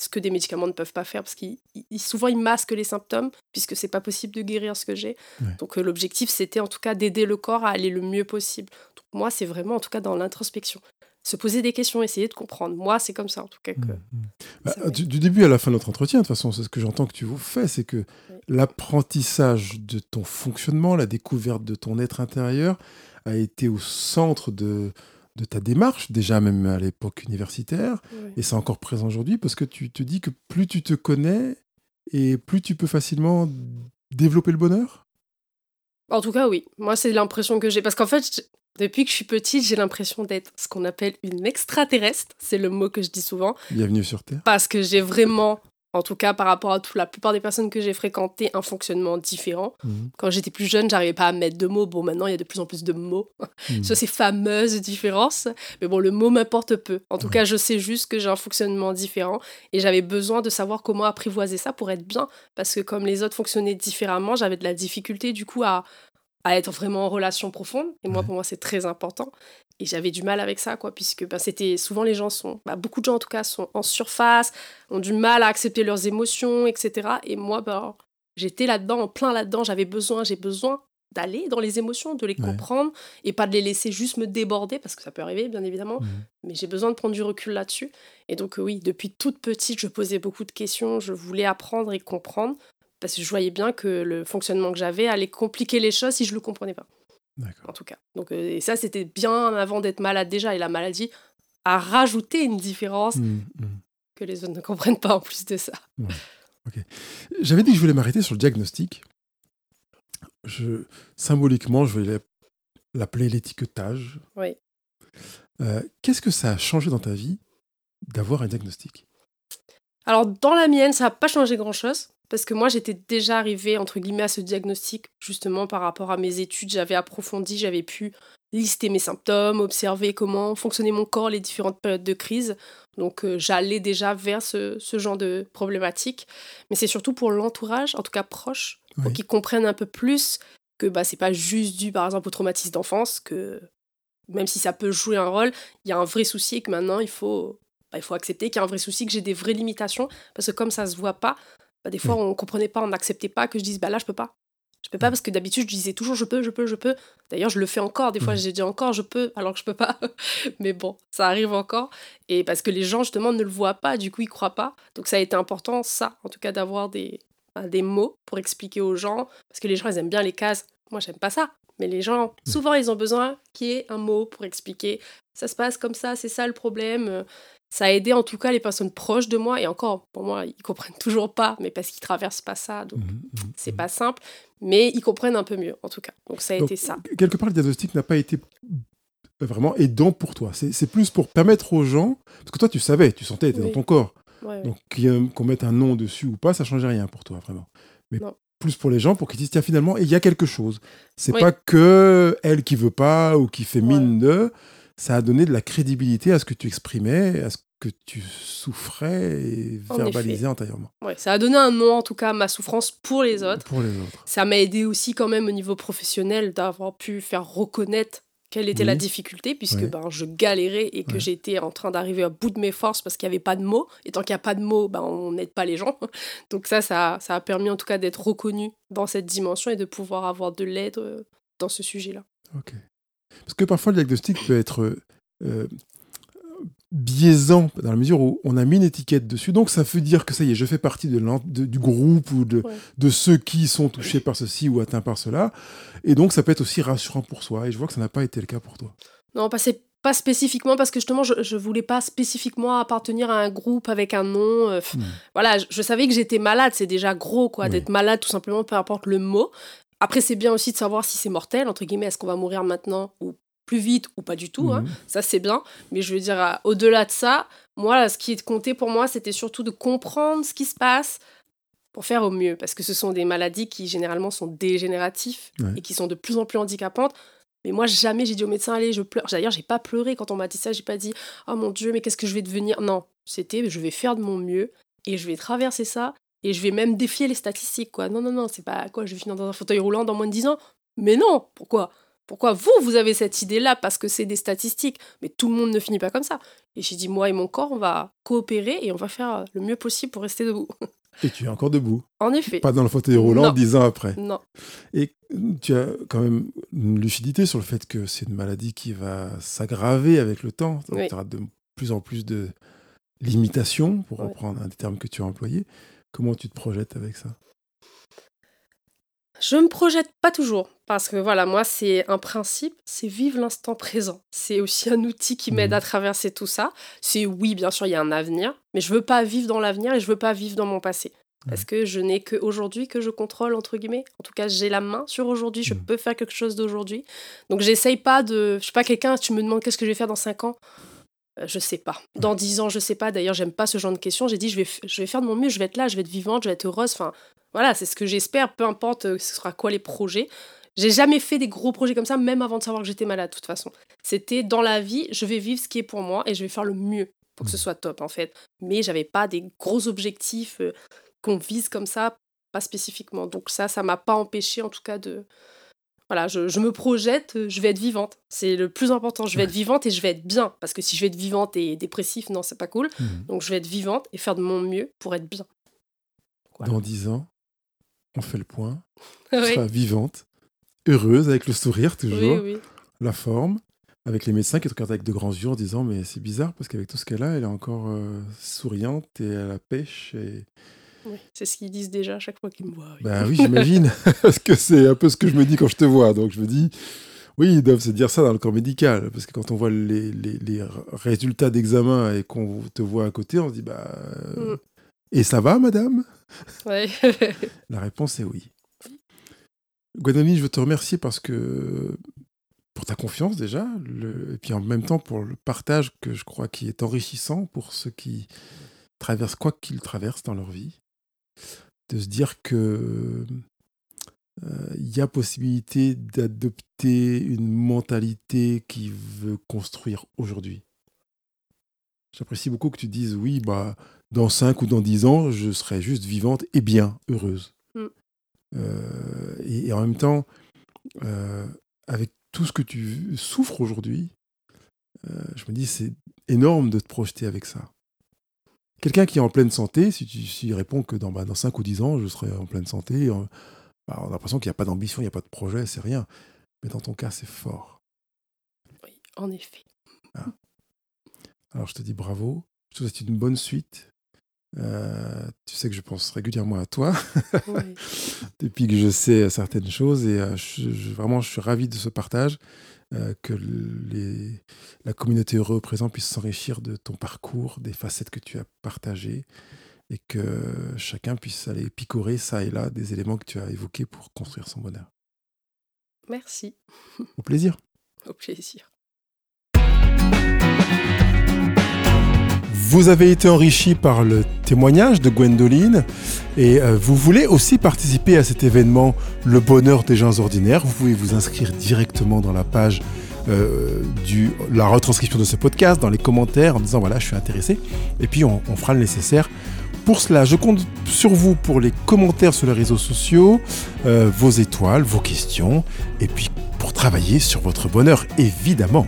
Speaker 2: ce que des médicaments ne peuvent pas faire parce qu'ils souvent ils masquent les symptômes puisque c'est pas possible de guérir ce que j'ai. Ouais. Donc euh, l'objectif c'était en tout cas d'aider le corps à aller le mieux possible. Moi c'est vraiment en tout cas dans l'introspection. Se poser des questions, essayer de comprendre. Moi, c'est comme ça, en tout cas. Que
Speaker 1: mmh, mmh. Bah, du, du, début à la fin de notre entretien, de toute façon, c'est ce que j'entends que tu vous fais, c'est que oui. l'apprentissage de ton fonctionnement, la découverte de ton être intérieur a été au centre de, de ta démarche, déjà même à l'époque universitaire, oui. et c'est encore présent aujourd'hui parce que tu te dis que plus tu te connais et plus tu peux facilement développer le bonheur?
Speaker 2: En tout cas, oui. Moi, c'est l'impression que j'ai. Parce qu'en fait, depuis que je suis petite, j'ai l'impression d'être ce qu'on appelle une extraterrestre. C'est le mot que je dis souvent.
Speaker 1: Bienvenue sur Terre.
Speaker 2: Parce que j'ai vraiment en tout cas par rapport à toute la plupart des personnes que j'ai fréquentées, un fonctionnement différent. Mmh. Quand j'étais plus jeune, j'arrivais pas à mettre de mots. Bon, maintenant, il y a de plus en plus de mots mmh. sur ces fameuses différences. Mais bon, le mot m'importe peu. En tout ouais. cas, je sais juste que j'ai un fonctionnement différent et j'avais besoin de savoir comment apprivoiser ça pour être bien. Parce que comme les autres fonctionnaient différemment, j'avais de la difficulté du coup à, à être vraiment en relation profonde. Et moi, pour moi, c'est très important. Et j'avais du mal avec ça, quoi, puisque ben, c'était souvent les gens sont, bah, beaucoup de gens en tout cas, sont en surface, ont du mal à accepter leurs émotions, etc. Et moi, ben, j'étais là-dedans, en plein là-dedans. J'avais besoin, j'ai besoin d'aller dans les émotions, de les ouais. comprendre et pas de les laisser juste me déborder parce que ça peut arriver bien évidemment, mmh. mais j'ai besoin de prendre du recul là-dessus. Et donc oui, depuis toute petite, je posais beaucoup de questions, je voulais apprendre et comprendre parce que je voyais bien que le fonctionnement que j'avais allait compliquer les choses si je le comprenais pas. En tout cas. Donc, euh, et ça, c'était bien avant d'être malade déjà. Et la maladie a rajouté une différence mmh, mmh. que les autres ne comprennent pas en plus de ça.
Speaker 1: Ouais. Okay. J'avais dit que je voulais m'arrêter sur le diagnostic. Je, symboliquement, je voulais l'appeler l'étiquetage.
Speaker 2: Oui.
Speaker 1: Euh, Qu'est-ce que ça a changé dans ta vie d'avoir un diagnostic?
Speaker 2: Alors, dans la mienne, ça n'a pas changé grand-chose parce que moi j'étais déjà arrivée entre guillemets à ce diagnostic justement par rapport à mes études, j'avais approfondi, j'avais pu lister mes symptômes, observer comment fonctionnait mon corps les différentes périodes de crise. Donc euh, j'allais déjà vers ce, ce, genre de problématique, mais c'est surtout pour l'entourage, en tout cas proche, oui. pour qu'ils comprennent un peu plus que bah c'est pas juste dû par exemple au traumatisme d'enfance que même si ça peut jouer un rôle, il y a un vrai souci et que maintenant il faut bah, il faut accepter qu'il y a un vrai souci, que j'ai des vraies limitations, parce que comme ça se voit pas, bah, des fois, mmh. on comprenait pas, on n'acceptait pas que je dise bah là, je peux pas. Je peux pas parce que d'habitude, je disais toujours je peux, je peux, je peux. D'ailleurs, je le fais encore. Des fois, mmh. j'ai dit encore je peux alors que je peux pas. Mais bon, ça arrive encore. Et parce que les gens, justement, ne le voient pas, du coup, ils croient pas. Donc, ça a été important, ça, en tout cas, d'avoir des, des mots pour expliquer aux gens, parce que les gens, ils aiment bien les cases. Moi, j'aime pas ça. Mais les gens, souvent, ils ont besoin qu'il y ait un mot pour expliquer. Ça se passe comme ça, c'est ça le problème. Ça a aidé en tout cas les personnes proches de moi. Et encore, pour moi, ils comprennent toujours pas, mais parce qu'ils traversent pas ça. Donc,
Speaker 1: Mhm, mhm,
Speaker 2: c'est
Speaker 1: mhm.
Speaker 2: pas simple. Mais ils comprennent un peu mieux, en tout cas. Donc, ça a
Speaker 1: Donc,
Speaker 2: été ça.
Speaker 1: Quelque part, le diagnostic n'a pas été vraiment aidant pour toi. C'est plus pour permettre aux gens, parce que toi, tu savais, tu sentais, tu
Speaker 2: Oui.
Speaker 1: dans ton corps.
Speaker 2: Ouais.
Speaker 1: Donc, qu'on mette un nom dessus ou pas, ça changeait rien pour toi, vraiment. Mais
Speaker 2: Non.
Speaker 1: plus pour les gens, pour qu'ils disent, tiens, finalement, il y a quelque chose. C'est
Speaker 2: Oui.
Speaker 1: pas que elle qui veut pas ou qui fait mine de. Ça a donné de la crédibilité à ce que tu exprimais, à ce que tu souffrais et
Speaker 2: En
Speaker 1: verbalisais
Speaker 2: effet.
Speaker 1: intérieurement.
Speaker 2: Ouais, ça a donné un nom, en tout cas, à ma souffrance pour les autres.
Speaker 1: Pour les autres.
Speaker 2: Ça m'a aidé aussi quand même au niveau professionnel d'avoir pu faire reconnaître quelle était la difficulté, puisque
Speaker 1: Ouais.
Speaker 2: ben, je galérais et que
Speaker 1: Ouais.
Speaker 2: j'étais en train d'arriver à bout de mes forces parce qu'il n'y avait pas de mots. Et tant qu'il n'y a pas de mots, ben, on n'aide pas les gens. Donc ça, ça, ça a permis en tout cas d'être reconnu dans cette dimension et de pouvoir avoir de l'aide euh, dans ce sujet-là.
Speaker 1: Ok. Parce que parfois, le diagnostic peut être euh, biaisant dans la mesure où on a mis une étiquette dessus. Donc, ça veut dire que ça y est, je fais partie de l'en- de- du groupe ou de,
Speaker 2: Ouais.
Speaker 1: de ceux qui sont touchés par ceci ou atteints par cela. Et donc, ça peut être aussi rassurant pour soi. Et je vois que ça n'a pas été le cas pour toi.
Speaker 2: Non, pas, c'est pas spécifiquement parce que justement, je, je voulais pas spécifiquement appartenir à un groupe avec un nom. euh,
Speaker 1: Hmm.
Speaker 2: Voilà, je, je savais que j'étais malade, c'est déjà gros, quoi,
Speaker 1: Oui.
Speaker 2: d'être malade tout simplement, peu importe le mot. Après, c'est bien aussi de savoir si c'est mortel, entre guillemets, est-ce qu'on va mourir maintenant ou plus vite ou pas du tout. hein.
Speaker 1: Mhm.
Speaker 2: Ça, c'est bien. Mais je veux dire, au-delà de ça, moi, ce qui est compté pour moi, c'était surtout de comprendre ce qui se passe pour faire au mieux. Parce que ce sont des maladies qui, généralement, sont dégénératives
Speaker 1: Ouais.
Speaker 2: et qui sont de plus en plus handicapantes. Mais moi, jamais j'ai dit au médecin, allez, je pleure. D'ailleurs, j'ai pas pleuré quand on m'a dit ça. J'ai pas dit, oh mon Dieu, mais qu'est-ce que je vais devenir? Non, c'était, je vais faire de mon mieux et je vais traverser ça et je vais même défier les statistiques, quoi. Non, non, non, c'est pas quoi, je vais finir dans un fauteuil roulant dans moins de 10 ans. Mais non, pourquoi? Pourquoi vous, vous avez cette idée-là? Parce que c'est des statistiques Mais tout le monde ne finit pas comme ça. Et j'ai dit, moi et mon corps, on va coopérer et on va faire le mieux possible pour rester debout.
Speaker 1: Et tu es encore debout.
Speaker 2: en effet.
Speaker 1: Pas dans le fauteuil roulant
Speaker 2: Non.
Speaker 1: dix ans après.
Speaker 2: Non.
Speaker 1: Et tu as quand même une lucidité sur le fait que c'est une maladie qui va s'aggraver avec le temps. Donc,
Speaker 2: Oui.
Speaker 1: tu auras de plus en plus de limitations, pour
Speaker 2: Ouais.
Speaker 1: reprendre un des termes que tu as employés. Comment tu te projettes avec ça?
Speaker 2: Je me projette pas toujours parce que voilà, moi c'est un principe, c'est vivre l'instant présent. C'est aussi un outil qui m'aide
Speaker 1: Mhm.
Speaker 2: à traverser tout ça. C'est oui, bien sûr, il y a un avenir, mais je veux pas vivre dans l'avenir et je veux pas vivre dans mon passé. Parce que je n'ai que aujourd'hui que je contrôle entre guillemets. En tout cas, j'ai la main sur aujourd'hui, je
Speaker 1: Mhm.
Speaker 2: peux faire quelque chose d'aujourd'hui. Donc j'essaye pas de je suis pas quelqu'un, tu me demandes qu'est-ce que je vais faire dans 5 ans je sais pas. Dans 10 ans, je sais pas. D'ailleurs, j'aime pas ce genre de questions. J'ai dit, je vais, je vais faire de mon mieux, je vais être là, je vais être vivante, je vais être heureuse. Enfin, voilà, c'est ce que j'espère, peu importe euh, ce sera quoi les projets. J'ai jamais fait des gros projets comme ça, même avant de savoir que j'étais malade, de toute façon. C'était dans la vie, je vais vivre ce qui est pour moi et je vais faire le mieux pour que ce
Speaker 1: Mhm.
Speaker 2: soit top, en fait. Mais j'avais pas des gros objectifs euh, qu'on vise comme ça, pas spécifiquement. Donc ça, ça m'a pas empêché, en tout cas, de. Voilà, je, je me projette, je vais être vivante. C'est le plus important. Je vais être vivante et je vais être bien. Parce que si je vais être vivante et dépressif, non, c'est pas cool.
Speaker 1: Mhm.
Speaker 2: Donc je vais être vivante et faire de mon mieux pour être bien. Voilà.
Speaker 1: Dans dix ans, on fait le point. Tu
Speaker 2: oui.
Speaker 1: seras vivante, heureuse, avec le sourire toujours,
Speaker 2: oui, oui.
Speaker 1: la forme, avec les médecins qui te regardent avec de grands yeux en disant Mais c'est bizarre parce qu'avec tout ce qu'elle a, elle est encore euh, souriante et à la pêche. Et...
Speaker 2: oui. C'est ce qu'ils disent déjà à chaque fois qu'ils me voient. oui.
Speaker 1: Ben oui, j'imagine. parce que c'est un peu ce que je me dis quand je te vois. Donc je me dis Oui, ils doivent se dire ça dans le corps médical. Parce que quand on voit les, les- les résultats d'examen et qu'on te voit à côté, on se dit Bah. euh,
Speaker 2: Mm.
Speaker 1: Et ça va, madame?
Speaker 2: Ouais.
Speaker 1: La réponse est oui. Gwendoline, je veux te remercier parce que pour ta confiance déjà, le- et puis en même temps pour le partage que je crois qui est enrichissant pour ceux qui traversent quoi qu'ils traversent dans leur vie, de se dire que euh, il y a possibilité d'adopter une mentalité qui veut construire aujourd'hui. J'apprécie beaucoup que tu dises oui, bah dans 5 ou dans 10 ans, je serai juste vivante et bien, heureuse.
Speaker 2: Mm.
Speaker 1: Euh, et, et en même temps, euh, avec tout ce que tu souffres aujourd'hui, euh, je me dis c'est énorme de te projeter avec ça. Quelqu'un qui est en pleine santé, si tu s'il répond que dans, bah, dans 5 ou 10 ans, je serai en pleine santé, euh, bah, on a l'impression qu'il n'y a pas d'ambition, il n'y a pas de projet, c'est rien. Mais dans ton cas, c'est fort.
Speaker 2: oui, en effet.
Speaker 1: Alors je te dis bravo, je te souhaite une bonne suite Euh, tu sais que je pense régulièrement à toi depuis que je sais certaines choses et vraiment je suis ravi de ce partage, que les, la communauté heureux présent puisse s'enrichir de ton parcours, des facettes que tu as partagées et que chacun puisse aller picorer ça et là des éléments que tu as évoqués pour construire son bonheur.
Speaker 2: Merci.
Speaker 1: Au plaisir.
Speaker 2: Au plaisir.
Speaker 1: Vous avez été enrichi par le témoignage de Gwendoline et euh, vous voulez aussi participer à cet événement Le bonheur des gens ordinaires. Vous pouvez vous inscrire directement dans la page euh, du, la retranscription de ce podcast, dans les commentaires en disant voilà, je suis intéressé. Et puis on, fera le nécessaire. Pour cela, je compte sur vous pour les commentaires sur les réseaux sociaux, euh, vos étoiles, vos questions, et puis pour travailler sur votre bonheur, évidemment.